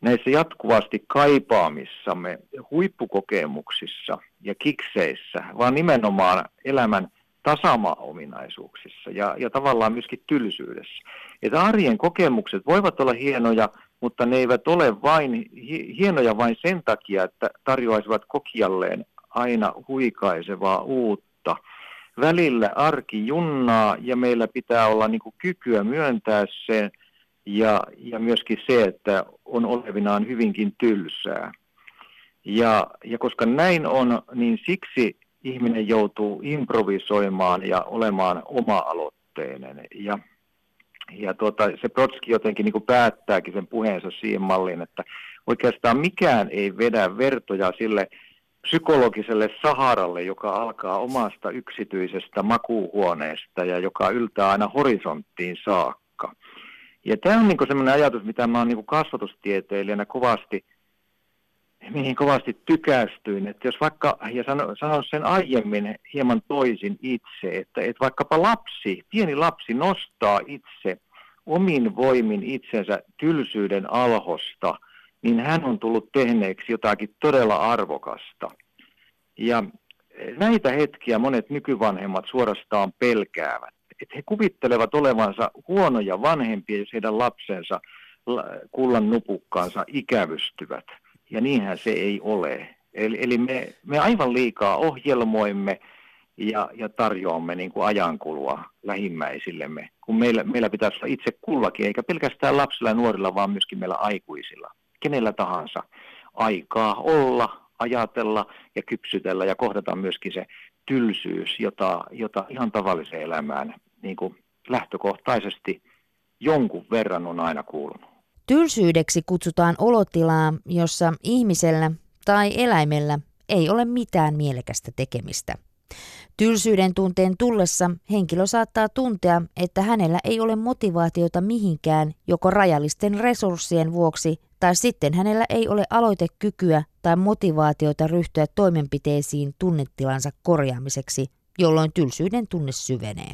näissä jatkuvasti kaipaamissamme huippukokemuksissa ja kikseissä, vaan nimenomaan elämän tasama-ominaisuuksissa ja, ja tavallaan myöskin tylsyydessä. Että arjen kokemukset voivat olla hienoja, mutta ne eivät ole vain hienoja vain sen takia, että tarjoaisivat kokijalleen aina huikaisevaa uutta. Välillä arki junnaa ja meillä pitää olla niin kykyä myöntää sen ja, ja myöskin se, että on olevinaan hyvinkin tylsää. Ja, ja koska näin on, niin siksi ihminen joutuu improvisoimaan ja olemaan oma-aloitteinen. Ja, ja tuota, se Protski jotenkin niin kuin päättääkin sen puheensa siihen malliin, että oikeastaan mikään ei vedä vertoja sille psykologiselle saharalle, joka alkaa omasta yksityisestä makuuhuoneesta ja joka yltää aina horisonttiin saakka. Ja tämä on niin semmoinen ajatus, mitä mä oon niin kasvatustieteilijänä kovasti – mihin kovasti tykästyin, että jos vaikka, ja sano, sanon sen aiemmin hieman toisin itse, että, että vaikkapa lapsi, pieni lapsi nostaa itse omin voimin itsensä tylsyyden alhosta, niin hän on tullut tehneeksi jotakin todella arvokasta. Ja näitä hetkiä monet nykyvanhemmat suorastaan pelkäävät. Että he kuvittelevat olevansa huonoja vanhempia, jos heidän lapsensa kullan nupukkaansa ikävystyvät – ja niinhän se ei ole. Eli, eli me, me aivan liikaa ohjelmoimme ja, ja tarjoamme niin kuin ajankulua lähimmäisillemme, kun meillä, meillä pitäisi olla itse kullakin, eikä pelkästään lapsilla ja nuorilla, vaan myöskin meillä aikuisilla, kenellä tahansa, aikaa olla, ajatella ja kypsytellä ja kohdata myöskin se tylsyys, jota, jota ihan tavalliseen elämään niin kuin lähtökohtaisesti jonkun verran on aina kuulunut. Tylsyydeksi kutsutaan olotilaa, jossa ihmisellä tai eläimellä ei ole mitään mielekästä tekemistä. Tylsyyden tunteen tullessa henkilö saattaa tuntea, että hänellä ei ole motivaatiota mihinkään joko rajallisten resurssien vuoksi tai sitten hänellä ei ole aloitekykyä tai motivaatiota ryhtyä toimenpiteisiin tunnetilansa korjaamiseksi, jolloin tylsyyden tunne syvenee.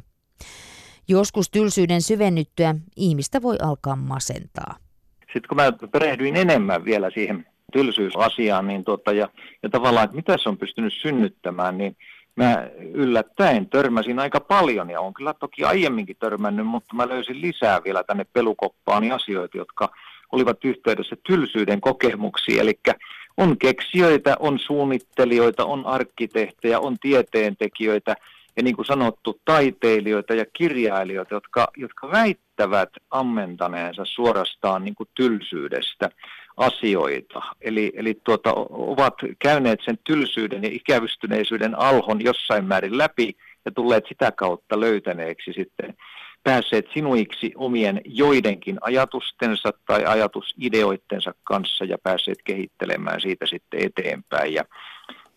Joskus tylsyyden syvennyttyä ihmistä voi alkaa masentaa sitten kun mä perehdyin enemmän vielä siihen tylsyysasiaan, niin tota, ja, ja tavallaan, että mitä se on pystynyt synnyttämään, niin mä yllättäen törmäsin aika paljon, ja on kyllä toki aiemminkin törmännyt, mutta mä löysin lisää vielä tänne pelukoppaani asioita, jotka olivat yhteydessä tylsyyden kokemuksiin, eli on keksijöitä, on suunnittelijoita, on arkkitehtejä, on tieteentekijöitä, ja niin kuin sanottu, taiteilijoita ja kirjailijoita, jotka, jotka väittävät ammentaneensa suorastaan niin kuin tylsyydestä asioita. Eli, eli tuota, ovat käyneet sen tylsyyden ja ikävystyneisyyden alhon jossain määrin läpi ja tulleet sitä kautta löytäneeksi sitten päässeet sinuiksi omien joidenkin ajatustensa tai ajatusideoittensa kanssa ja päässeet kehittelemään siitä sitten eteenpäin. Ja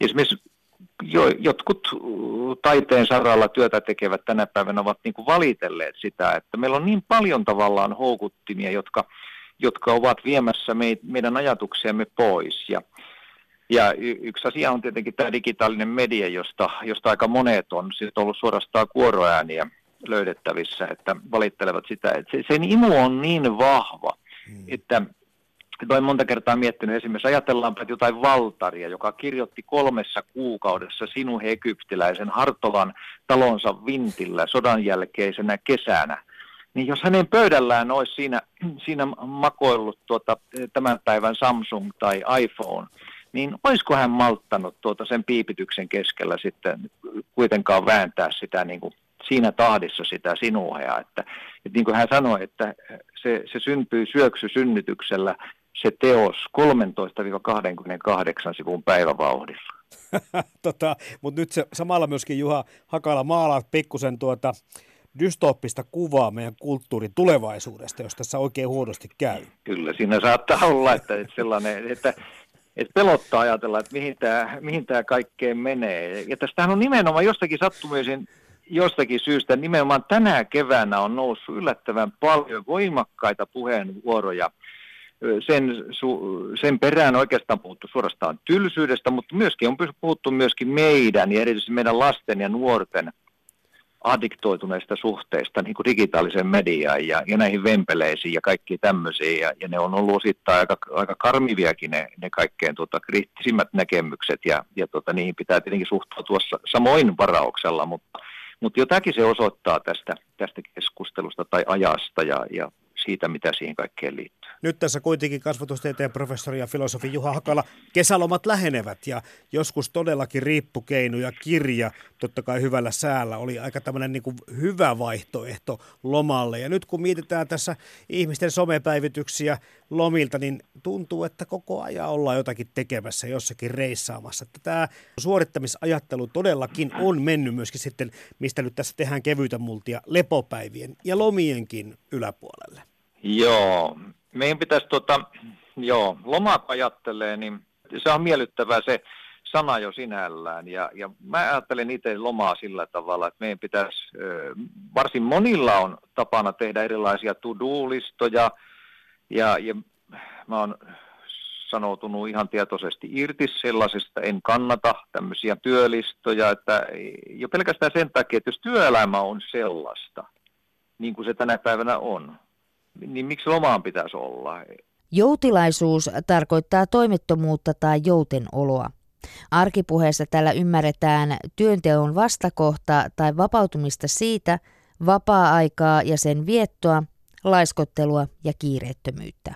esimerkiksi jo, jotkut taiteen saralla työtä tekevät tänä päivänä ovat niin kuin valitelleet sitä, että meillä on niin paljon tavallaan houkuttimia, jotka, jotka ovat viemässä me, meidän ajatuksiamme pois. Ja, ja y- yksi asia on tietenkin tämä digitaalinen media, josta, josta aika monet on sitten ollut suorastaan kuoroääniä löydettävissä, että valittelevat sitä. Että se, sen imu on niin vahva, hmm. että olen monta kertaa miettinyt esimerkiksi, ajatellaanpa että jotain Valtaria, joka kirjoitti kolmessa kuukaudessa sinun egyptiläisen Hartolan talonsa vintillä sodan jälkeisenä kesänä, niin jos hänen pöydällään olisi siinä, siinä makoillut tuota, tämän päivän Samsung tai iPhone, niin olisiko hän malttanut tuota sen piipityksen keskellä sitten kuitenkaan vääntää sitä niin kuin siinä tahdissa sitä sinuhea. Että, että niin kuin hän sanoi, että se, se syntyy syöksysynnytyksellä se teos 13-28 sivun päivävauhdilla. [laughs] tota, Mutta nyt se, samalla myöskin Juha Hakala maalaat pikkusen tuota dystooppista kuvaa meidän kulttuurin tulevaisuudesta, jos tässä oikein huonosti käy. Kyllä, siinä saattaa olla, että, sellainen, että, että pelottaa ajatella, että mihin tämä, mihin tämä kaikkeen menee. Ja tästähän on nimenomaan jostakin sattumisin jostakin syystä nimenomaan tänä keväänä on noussut yllättävän paljon voimakkaita puheenvuoroja sen, sen perään oikeastaan puhuttu suorastaan tylsyydestä, mutta myöskin on puhuttu myöskin meidän ja erityisesti meidän lasten ja nuorten addiktoituneista suhteista niin kuin digitaaliseen mediaan ja, ja näihin vempeleisiin ja kaikkiin tämmöisiin. Ja, ja ne on ollut osittain aika, aika karmiviakin ne, ne kaikkein tuota, kriittisimmät näkemykset ja, ja tuota, niihin pitää tietenkin suhtautua samoin varauksella, mutta, mutta jotakin se osoittaa tästä, tästä keskustelusta tai ajasta ja, ja siitä, mitä siihen kaikkeen liittyy. Nyt tässä kuitenkin kasvatustieteen professori ja filosofi Juha Hakala kesälomat lähenevät ja joskus todellakin riippukeinu ja kirja, totta kai hyvällä säällä, oli aika tämmöinen niin kuin hyvä vaihtoehto lomalle. Ja nyt kun mietitään tässä ihmisten somepäivityksiä lomilta, niin tuntuu, että koko ajan ollaan jotakin tekemässä, jossakin reissaamassa. Että tämä suorittamisajattelu todellakin on mennyt myöskin sitten, mistä nyt tässä tehdään kevyitä multia, lepopäivien ja lomienkin yläpuolelle. Joo, meidän pitäisi, tuota, joo, lomaa ajattelee, niin se on miellyttävää se sana jo sinällään. Ja, ja mä ajattelen itse lomaa sillä tavalla, että meidän pitäisi, varsin monilla on tapana tehdä erilaisia to-do-listoja, ja, ja mä oon sanoutunut ihan tietoisesti irti sellaisesta, en kannata tämmöisiä työlistoja, että jo pelkästään sen takia, että jos työelämä on sellaista, niin kuin se tänä päivänä on, niin miksi lomaan pitäisi olla? Joutilaisuus tarkoittaa toimettomuutta tai joutenoloa. Arkipuheessa tällä ymmärretään työnteon vastakohta tai vapautumista siitä, vapaa-aikaa ja sen viettoa, laiskottelua ja kiireettömyyttä.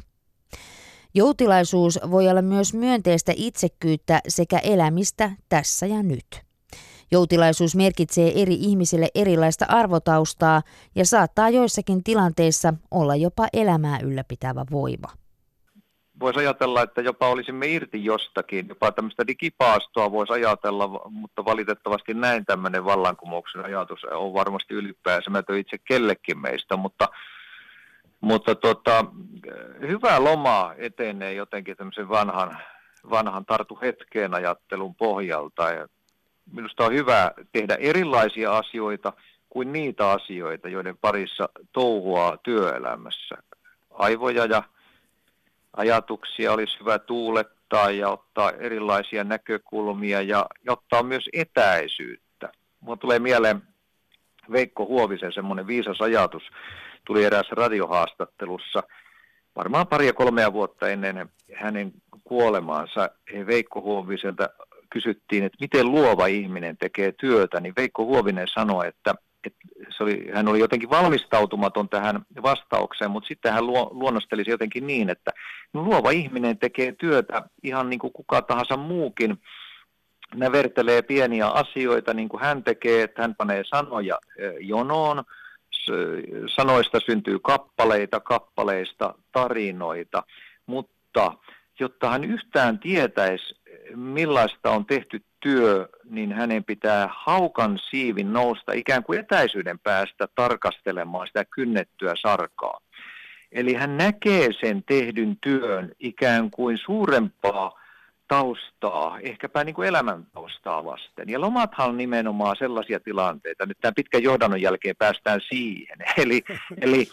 Joutilaisuus voi olla myös myönteistä itsekkyyttä sekä elämistä tässä ja nyt. Joutilaisuus merkitsee eri ihmisille erilaista arvotaustaa ja saattaa joissakin tilanteissa olla jopa elämää ylläpitävä voima. Voisi ajatella, että jopa olisimme irti jostakin, jopa tämmöistä digipaastoa voisi ajatella, mutta valitettavasti näin tämmöinen vallankumouksen ajatus on varmasti ylipääsemätön itse kellekin meistä, mutta mutta tota, hyvä loma etenee jotenkin tämmöisen vanhan, vanhan tartu hetkeen ajattelun pohjalta. Ja minusta on hyvä tehdä erilaisia asioita kuin niitä asioita, joiden parissa touhua työelämässä. Aivoja ja ajatuksia olisi hyvä tuulettaa ja ottaa erilaisia näkökulmia ja, ja ottaa myös etäisyyttä. Mulla tulee mieleen Veikko Huovisen semmoinen viisas ajatus, tuli eräässä radiohaastattelussa varmaan paria kolmea vuotta ennen hänen kuolemaansa Veikko Huoviselta kysyttiin, että miten luova ihminen tekee työtä, niin Veikko Huovinen sanoi, että, että se oli, hän oli jotenkin valmistautumaton tähän vastaukseen, mutta sitten hän luo, luonnosteli se jotenkin niin, että no, luova ihminen tekee työtä ihan niin kuin kuka tahansa muukin, nävertelee pieniä asioita niin kuin hän tekee, että hän panee sanoja jonoon, sanoista syntyy kappaleita, kappaleista tarinoita, mutta jotta hän yhtään tietäisi, millaista on tehty työ, niin hänen pitää haukan siivin nousta ikään kuin etäisyyden päästä tarkastelemaan sitä kynnettyä sarkaa. Eli hän näkee sen tehdyn työn ikään kuin suurempaa taustaa, ehkäpä niin kuin elämän taustaa vasten. Ja lomathan on nimenomaan sellaisia tilanteita, nyt tämän pitkän johdannon jälkeen päästään siihen. [laughs] Eli, eli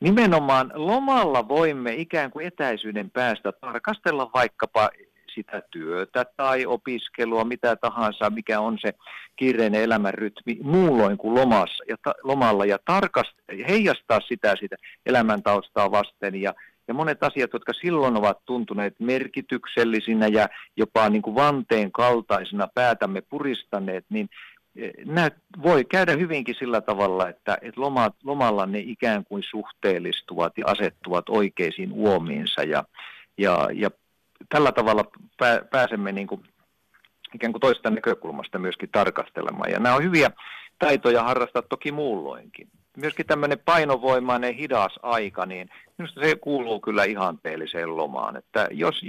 nimenomaan lomalla voimme ikään kuin etäisyyden päästä tarkastella vaikkapa sitä työtä tai opiskelua, mitä tahansa, mikä on se kiireinen elämänrytmi muulloin kuin lomassa ja ta- lomalla. Ja tarkast- heijastaa sitä, sitä elämäntaustaa vasten. Ja ja monet asiat, jotka silloin ovat tuntuneet merkityksellisinä ja jopa niin kuin vanteen kaltaisina päätämme puristaneet, niin eh, näet, voi käydä hyvinkin sillä tavalla, että, että lomat, lomalla ne ikään kuin suhteellistuvat ja asettuvat oikeisiin uomiinsa. Ja, ja, ja tällä tavalla pääsemme niin kuin ikään kuin toista näkökulmasta myöskin tarkastelemaan. Ja nämä on hyviä taitoja harrastaa toki muulloinkin myöskin tämmöinen painovoimainen hidas aika, niin minusta se kuuluu kyllä ihanteelliseen lomaan. Että jos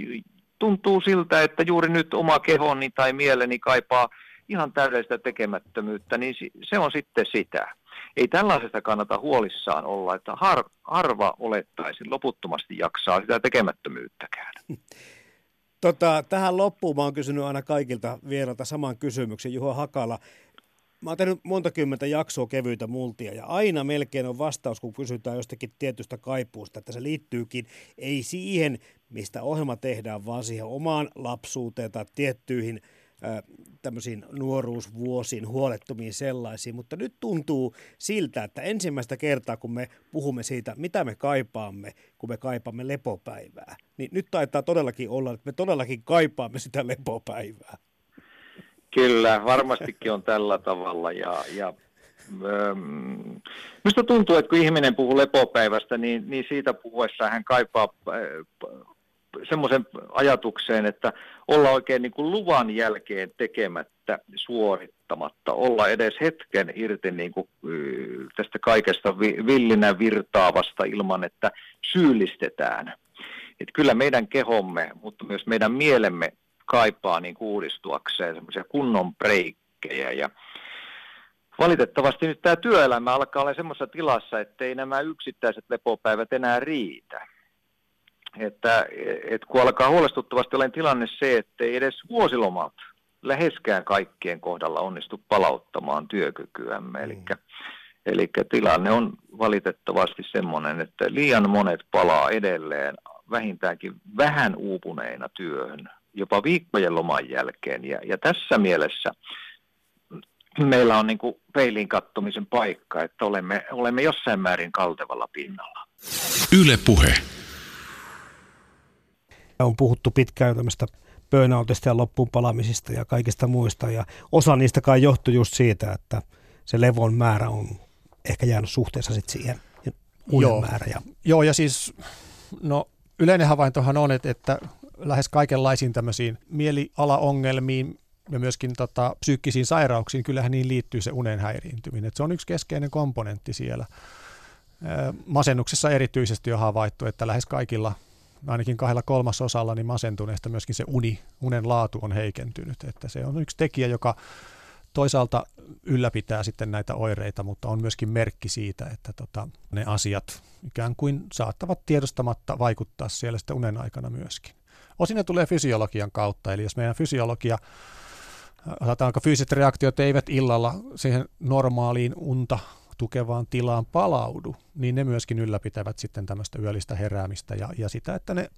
tuntuu siltä, että juuri nyt oma kehoni tai mieleni kaipaa ihan täydellistä tekemättömyyttä, niin se on sitten sitä. ei tällaisesta kannata huolissaan olla, että har, harva olettaisi loputtomasti jaksaa sitä tekemättömyyttäkään. [laughs] Tota, tähän loppuun mä oon kysynyt aina kaikilta vierailta saman kysymyksen. Juho Hakala, mä oon tehnyt monta kymmentä jaksoa kevyitä multia ja aina melkein on vastaus, kun kysytään jostakin tietystä kaipuusta, että se liittyykin ei siihen, mistä ohjelma tehdään, vaan siihen omaan lapsuuteen tai tiettyihin tämmöisiin nuoruusvuosiin, huolettomiin sellaisiin, mutta nyt tuntuu siltä, että ensimmäistä kertaa, kun me puhumme siitä, mitä me kaipaamme, kun me kaipaamme lepopäivää, niin nyt taitaa todellakin olla, että me todellakin kaipaamme sitä lepopäivää. Kyllä, varmastikin on tällä tavalla ja, ja Minusta tuntuu, että kun ihminen puhuu lepopäivästä, niin, niin siitä puhuessa hän kaipaa semmoisen ajatukseen, että olla oikein niin kuin luvan jälkeen tekemättä, suorittamatta, olla edes hetken irti niin kuin tästä kaikesta villinä virtaavasta ilman, että syyllistetään. Et kyllä meidän kehomme, mutta myös meidän mielemme kaipaa niin kuin uudistuakseen semmoisia kunnon breikkejä ja Valitettavasti nyt tämä työelämä alkaa olla semmoisessa tilassa, että ei nämä yksittäiset lepopäivät enää riitä että, että kun alkaa huolestuttavasti olen tilanne se, että ei edes vuosilomat läheskään kaikkien kohdalla onnistu palauttamaan työkykyämme. Mm. Eli, eli tilanne on valitettavasti semmoinen, että liian monet palaa edelleen vähintäänkin vähän uupuneina työhön, jopa viikkojen loman jälkeen. Ja, ja tässä mielessä meillä on niin kuin peiliin kattomisen paikka, että olemme, olemme jossain määrin kaltevalla pinnalla. Yle puhe. On puhuttu pitkään tämmöistä burnoutista ja loppuun palamisista ja kaikista muista. Ja osa niistä kai johtui just siitä, että se levon määrä on ehkä jäänyt suhteessa sitten siihen Joo. määrä. Ja... Joo, ja siis no, yleinen havaintohan on, että, että lähes kaikenlaisiin tämmöisiin mielialaongelmiin ja myöskin tota, psyykkisiin sairauksiin, kyllähän niin liittyy se unen häiriintyminen. Et se on yksi keskeinen komponentti siellä. Masennuksessa erityisesti on havaittu, että lähes kaikilla ainakin kahdella kolmasosalla niin masentuneesta myöskin se uni, unen laatu on heikentynyt. Että se on yksi tekijä, joka toisaalta ylläpitää sitten näitä oireita, mutta on myöskin merkki siitä, että tota, ne asiat ikään kuin saattavat tiedostamatta vaikuttaa siellä sitten unen aikana myöskin. Osin ne tulee fysiologian kautta, eli jos meidän fysiologia, sanotaanko fyysiset reaktiot eivät illalla siihen normaaliin unta tukevaan tilaan palaudu, niin ne myöskin ylläpitävät sitten tämmöistä yöllistä heräämistä ja, ja sitä, että ne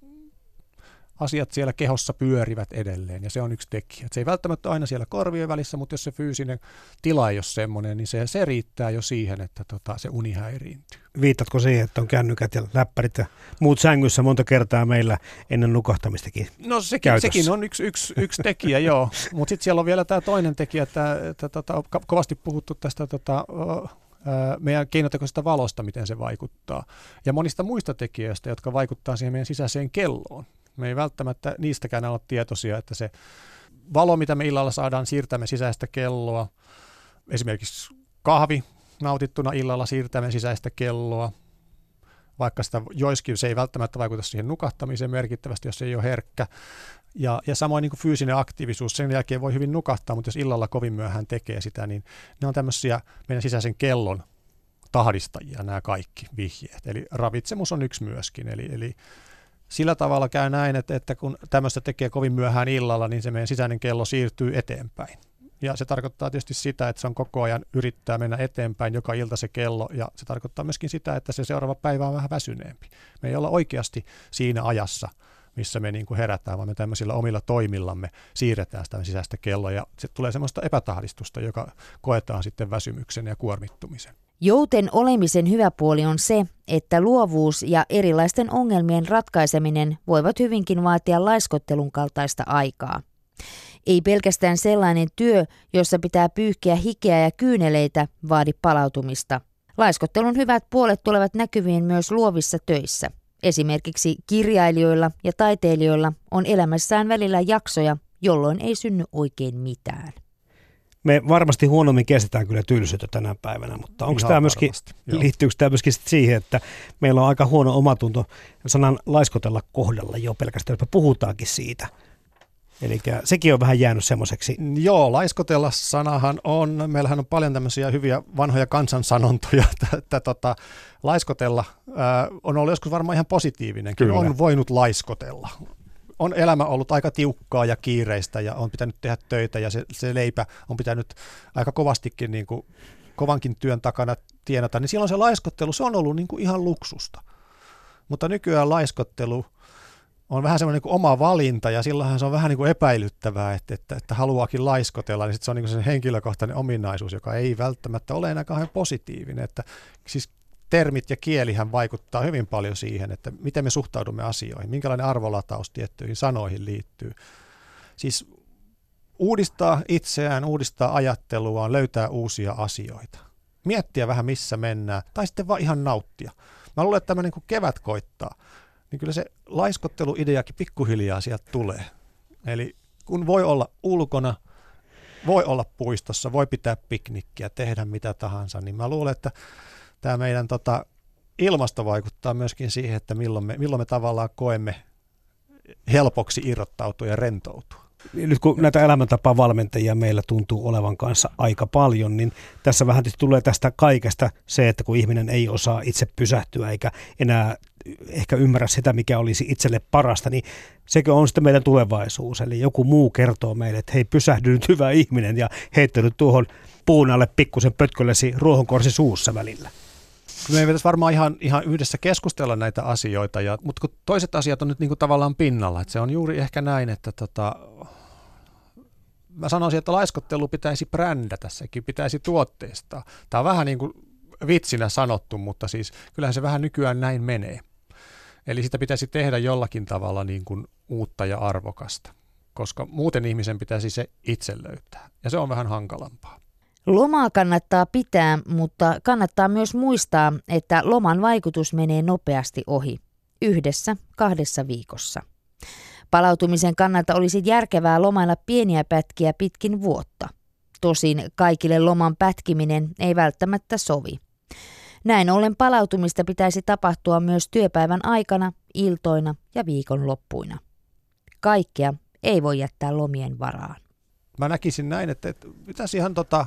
asiat siellä kehossa pyörivät edelleen, ja se on yksi tekijä. Et se ei välttämättä aina siellä korvien välissä, mutta jos se fyysinen tila ei ole semmoinen, niin se, se riittää jo siihen, että tota, se uni häiriintyy. Viitatko siihen, että on kännykät ja läppärit ja muut sängyssä monta kertaa meillä ennen nukahtamistakin No sekin, sekin on yksi, yksi, yksi tekijä, joo. [laughs] Mutta sitten siellä on vielä tämä toinen tekijä, että, että tota, kovasti puhuttu tästä tota, meidän keinotekoisesta valosta, miten se vaikuttaa, ja monista muista tekijöistä, jotka vaikuttaa siihen meidän sisäiseen kelloon. Me ei välttämättä niistäkään olla tietoisia, että se valo, mitä me illalla saadaan, siirtämme sisäistä kelloa. Esimerkiksi kahvi nautittuna illalla siirtämme sisäistä kelloa, vaikka sitä joiskin se ei välttämättä vaikuta siihen nukahtamiseen merkittävästi, jos se ei ole herkkä. Ja, ja samoin niin kuin fyysinen aktiivisuus, sen jälkeen voi hyvin nukahtaa, mutta jos illalla kovin myöhään tekee sitä, niin ne on tämmöisiä meidän sisäisen kellon tahdistajia nämä kaikki vihjeet. Eli ravitsemus on yksi myöskin. Eli, eli sillä tavalla käy näin, että, että kun tämmöistä tekee kovin myöhään illalla, niin se meidän sisäinen kello siirtyy eteenpäin. Ja se tarkoittaa tietysti sitä, että se on koko ajan yrittää mennä eteenpäin joka ilta se kello, ja se tarkoittaa myöskin sitä, että se seuraava päivä on vähän väsyneempi. Me ei olla oikeasti siinä ajassa, missä me niin kuin herätään, vaan me tämmöisillä omilla toimillamme siirretään sitä sisäistä kelloa, ja se tulee semmoista epätahdistusta, joka koetaan sitten väsymyksen ja kuormittumisen. Jouten olemisen hyvä puoli on se, että luovuus ja erilaisten ongelmien ratkaiseminen voivat hyvinkin vaatia laiskottelun kaltaista aikaa. Ei pelkästään sellainen työ, jossa pitää pyyhkiä hikeä ja kyyneleitä, vaadi palautumista. Laiskottelun hyvät puolet tulevat näkyviin myös luovissa töissä. Esimerkiksi kirjailijoilla ja taiteilijoilla on elämässään välillä jaksoja, jolloin ei synny oikein mitään me varmasti huonommin kestetään kyllä tylsyyttä tänä päivänä, mutta onko tämä myöskin, liittyykö tämä myöskin siihen, että meillä on aika huono omatunto sanan laiskotella kohdalla jo pelkästään, että puhutaankin siitä? Eli sekin on vähän jäänyt semmoiseksi. Joo, laiskotella sanahan on, meillähän on paljon tämmöisiä hyviä vanhoja kansansanontoja, [laughs] että, tota, laiskotella ää, on ollut joskus varmaan ihan positiivinen. Kyllä. On voinut laiskotella. On elämä ollut aika tiukkaa ja kiireistä ja on pitänyt tehdä töitä ja se, se leipä on pitänyt aika kovastikin niin kuin, kovankin työn takana tienata, niin silloin se laiskottelu, se on ollut niin kuin ihan luksusta. Mutta nykyään laiskottelu on vähän semmoinen niin oma valinta ja silloinhan se on vähän niin kuin epäilyttävää, että, että, että haluaakin laiskotella, niin sit se on niin sen henkilökohtainen ominaisuus, joka ei välttämättä ole enää kauhean positiivinen. Että, siis termit ja kielihän vaikuttaa hyvin paljon siihen, että miten me suhtaudumme asioihin, minkälainen arvolataus tiettyihin sanoihin liittyy. Siis uudistaa itseään, uudistaa ajatteluaan, löytää uusia asioita. Miettiä vähän missä mennään, tai sitten vaan ihan nauttia. Mä luulen, että tämä niin kuin kevät koittaa niin kyllä se laiskotteluideakin pikkuhiljaa sieltä tulee. Eli kun voi olla ulkona, voi olla puistossa, voi pitää piknikkiä, tehdä mitä tahansa, niin mä luulen, että tämä meidän tota, ilmasto vaikuttaa myöskin siihen, että milloin me, milloin me tavallaan koemme helpoksi irrottautua ja rentoutua. Nyt kun näitä elämäntapa-valmentajia meillä tuntuu olevan kanssa aika paljon, niin tässä vähän tulee tästä kaikesta se, että kun ihminen ei osaa itse pysähtyä eikä enää ehkä ymmärrä sitä, mikä olisi itselle parasta, niin sekö on sitten meidän tulevaisuus. Eli joku muu kertoo meille, että hei pysähdy nyt hyvä ihminen ja heittänyt tuohon puun alle pikkusen pötköllesi ruohonkorsi suussa välillä. Me ei varmaan ihan, ihan yhdessä keskustella näitä asioita, ja, mutta kun toiset asiat on nyt niin kuin tavallaan pinnalla, että se on juuri ehkä näin, että tota, mä sanoisin, että laiskottelu pitäisi brändätä, sekin pitäisi tuotteistaa. Tämä on vähän niin kuin vitsinä sanottu, mutta siis kyllähän se vähän nykyään näin menee. Eli sitä pitäisi tehdä jollakin tavalla niin kuin uutta ja arvokasta, koska muuten ihmisen pitäisi se itse löytää. Ja se on vähän hankalampaa. Lomaa kannattaa pitää, mutta kannattaa myös muistaa, että loman vaikutus menee nopeasti ohi. Yhdessä, kahdessa viikossa. Palautumisen kannalta olisi järkevää lomailla pieniä pätkiä pitkin vuotta. Tosin kaikille loman pätkiminen ei välttämättä sovi. Näin ollen palautumista pitäisi tapahtua myös työpäivän aikana, iltoina ja viikonloppuina. Kaikkea ei voi jättää lomien varaan. Mä näkisin näin, että, että pitäisi ihan tota,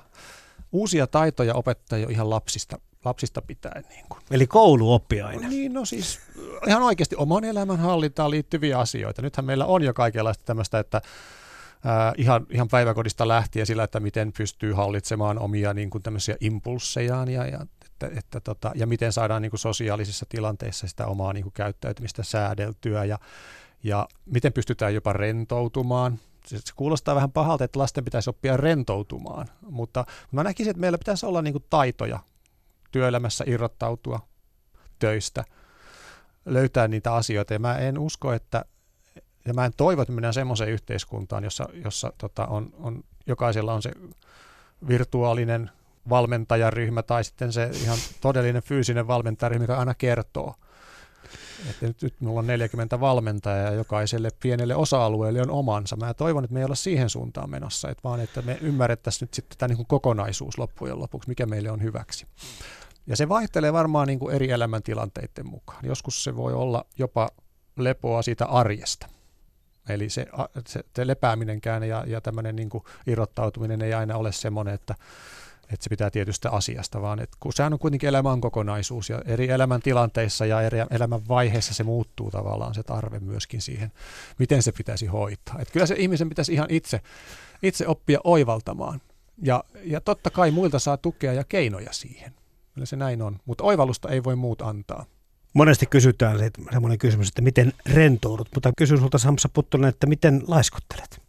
uusia taitoja opettaa jo ihan lapsista, lapsista pitäen. Niin kuin. Eli kouluoppiaine. No, niin, no siis ihan oikeasti oman elämän hallintaan liittyviä asioita. Nythän meillä on jo kaikenlaista tämmöistä, että äh, ihan, ihan päiväkodista lähtien sillä, että miten pystyy hallitsemaan omia niin kuin tämmöisiä impulssejaan ja, ja että, että tota, ja miten saadaan niin kuin sosiaalisissa tilanteissa sitä omaa niin kuin käyttäytymistä säädeltyä ja, ja miten pystytään jopa rentoutumaan. Se, kuulostaa vähän pahalta, että lasten pitäisi oppia rentoutumaan, mutta mä näkisin, että meillä pitäisi olla niin kuin taitoja työelämässä irrottautua töistä, löytää niitä asioita. Ja mä en usko, että, ja mä en toivo, että mennään semmoiseen yhteiskuntaan, jossa, jossa tota, on, on, jokaisella on se virtuaalinen valmentajaryhmä tai sitten se ihan todellinen fyysinen valmentajaryhmä, joka aina kertoo. Että nyt, nyt minulla on 40 valmentajaa ja jokaiselle pienelle osa-alueelle on omansa. Mä toivon, että me ei olla siihen suuntaan menossa, että vaan että me ymmärrettäisiin nyt sitten tämä niin kokonaisuus loppujen lopuksi, mikä meille on hyväksi. Ja se vaihtelee varmaan niin kuin eri elämäntilanteiden mukaan. Joskus se voi olla jopa lepoa siitä arjesta. Eli se, se, se lepääminenkään ja, ja tämmöinen niin irrottautuminen ei aina ole semmoinen, että että se pitää tietystä asiasta, vaan että kun sehän on kuitenkin elämän kokonaisuus ja eri elämäntilanteissa ja eri elämän vaiheissa se muuttuu tavallaan se tarve myöskin siihen, miten se pitäisi hoitaa. Että kyllä se ihmisen pitäisi ihan itse, itse oppia oivaltamaan ja, ja totta kai muilta saa tukea ja keinoja siihen. Kyllä se näin on, mutta oivallusta ei voi muut antaa. Monesti kysytään semmoinen kysymys, että miten rentoudut, mutta kysyn sulta Samsa Puttonen, että miten laiskottelet?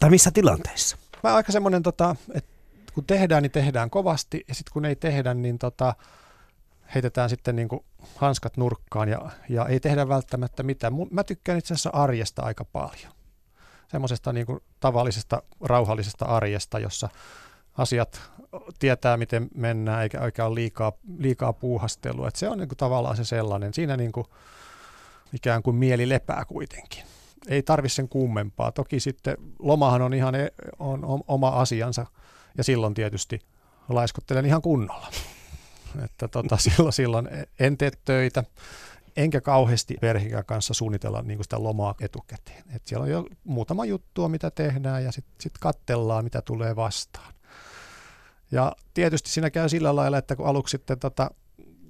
Tai missä tilanteissa? Mä aika semmoinen, tota, että kun tehdään, niin tehdään kovasti, ja sitten kun ei tehdä, niin tota, heitetään sitten niin kuin hanskat nurkkaan ja, ja ei tehdä välttämättä mitään. Mä tykkään itse asiassa arjesta aika paljon. Semmoisesta niin tavallisesta rauhallisesta arjesta, jossa asiat tietää, miten mennään, eikä, eikä ole liikaa, liikaa puuhastelua. Et se on niin kuin tavallaan se sellainen. Siinä niin kuin ikään kuin mieli lepää kuitenkin. Ei tarvi sen kummempaa. Toki sitten lomahan on ihan e, on, on oma asiansa – ja silloin tietysti laiskottelen ihan kunnolla. Että tota, [laughs] silloin, silloin en tee töitä, enkä kauheasti perheen kanssa suunnitella niin sitä lomaa etukäteen. Et siellä on jo muutama juttua, mitä tehdään ja sitten sit kattellaan, mitä tulee vastaan. Ja tietysti siinä käy sillä lailla, että kun aluksi sitten tota,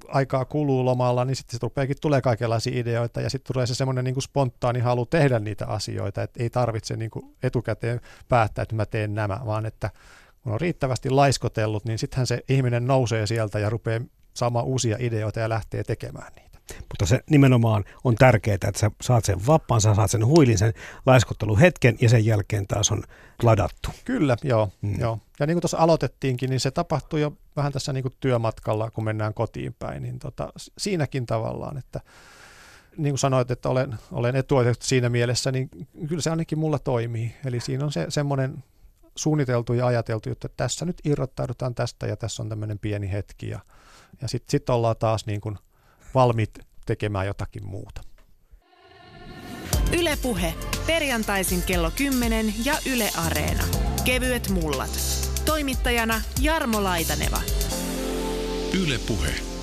aikaa kuluu lomalla, niin sitten rupeakin tulee kaikenlaisia ideoita ja sitten tulee se semmoinen niin spontaani halu tehdä niitä asioita, että ei tarvitse niin kuin etukäteen päättää, että mä teen nämä, vaan että kun on riittävästi laiskotellut, niin sittenhän se ihminen nousee sieltä ja rupeaa saamaan uusia ideoita ja lähtee tekemään niitä. Mutta se nimenomaan on tärkeää, että sä saat sen vappaan, sä saat sen huilin, sen laiskotteluhetken ja sen jälkeen taas on ladattu. Kyllä, joo. Mm. joo. Ja niin kuin tuossa aloitettiinkin, niin se tapahtui jo vähän tässä niin kuin työmatkalla, kun mennään kotiin päin. Niin tota, siinäkin tavallaan, että niin kuin sanoit, että olen, olen etuotettu siinä mielessä, niin kyllä se ainakin mulla toimii. Eli siinä on se semmoinen suunniteltu ja ajateltu että tässä nyt irrottaudutaan tästä ja tässä on tämmöinen pieni hetki ja, ja sitten sit ollaan taas niin kuin valmiit tekemään jotakin muuta. Ylepuhe perjantaisin kello 10 ja Yle Areena. Kevyet mullat. Toimittajana Jarmo Laitaneva. Ylepuhe.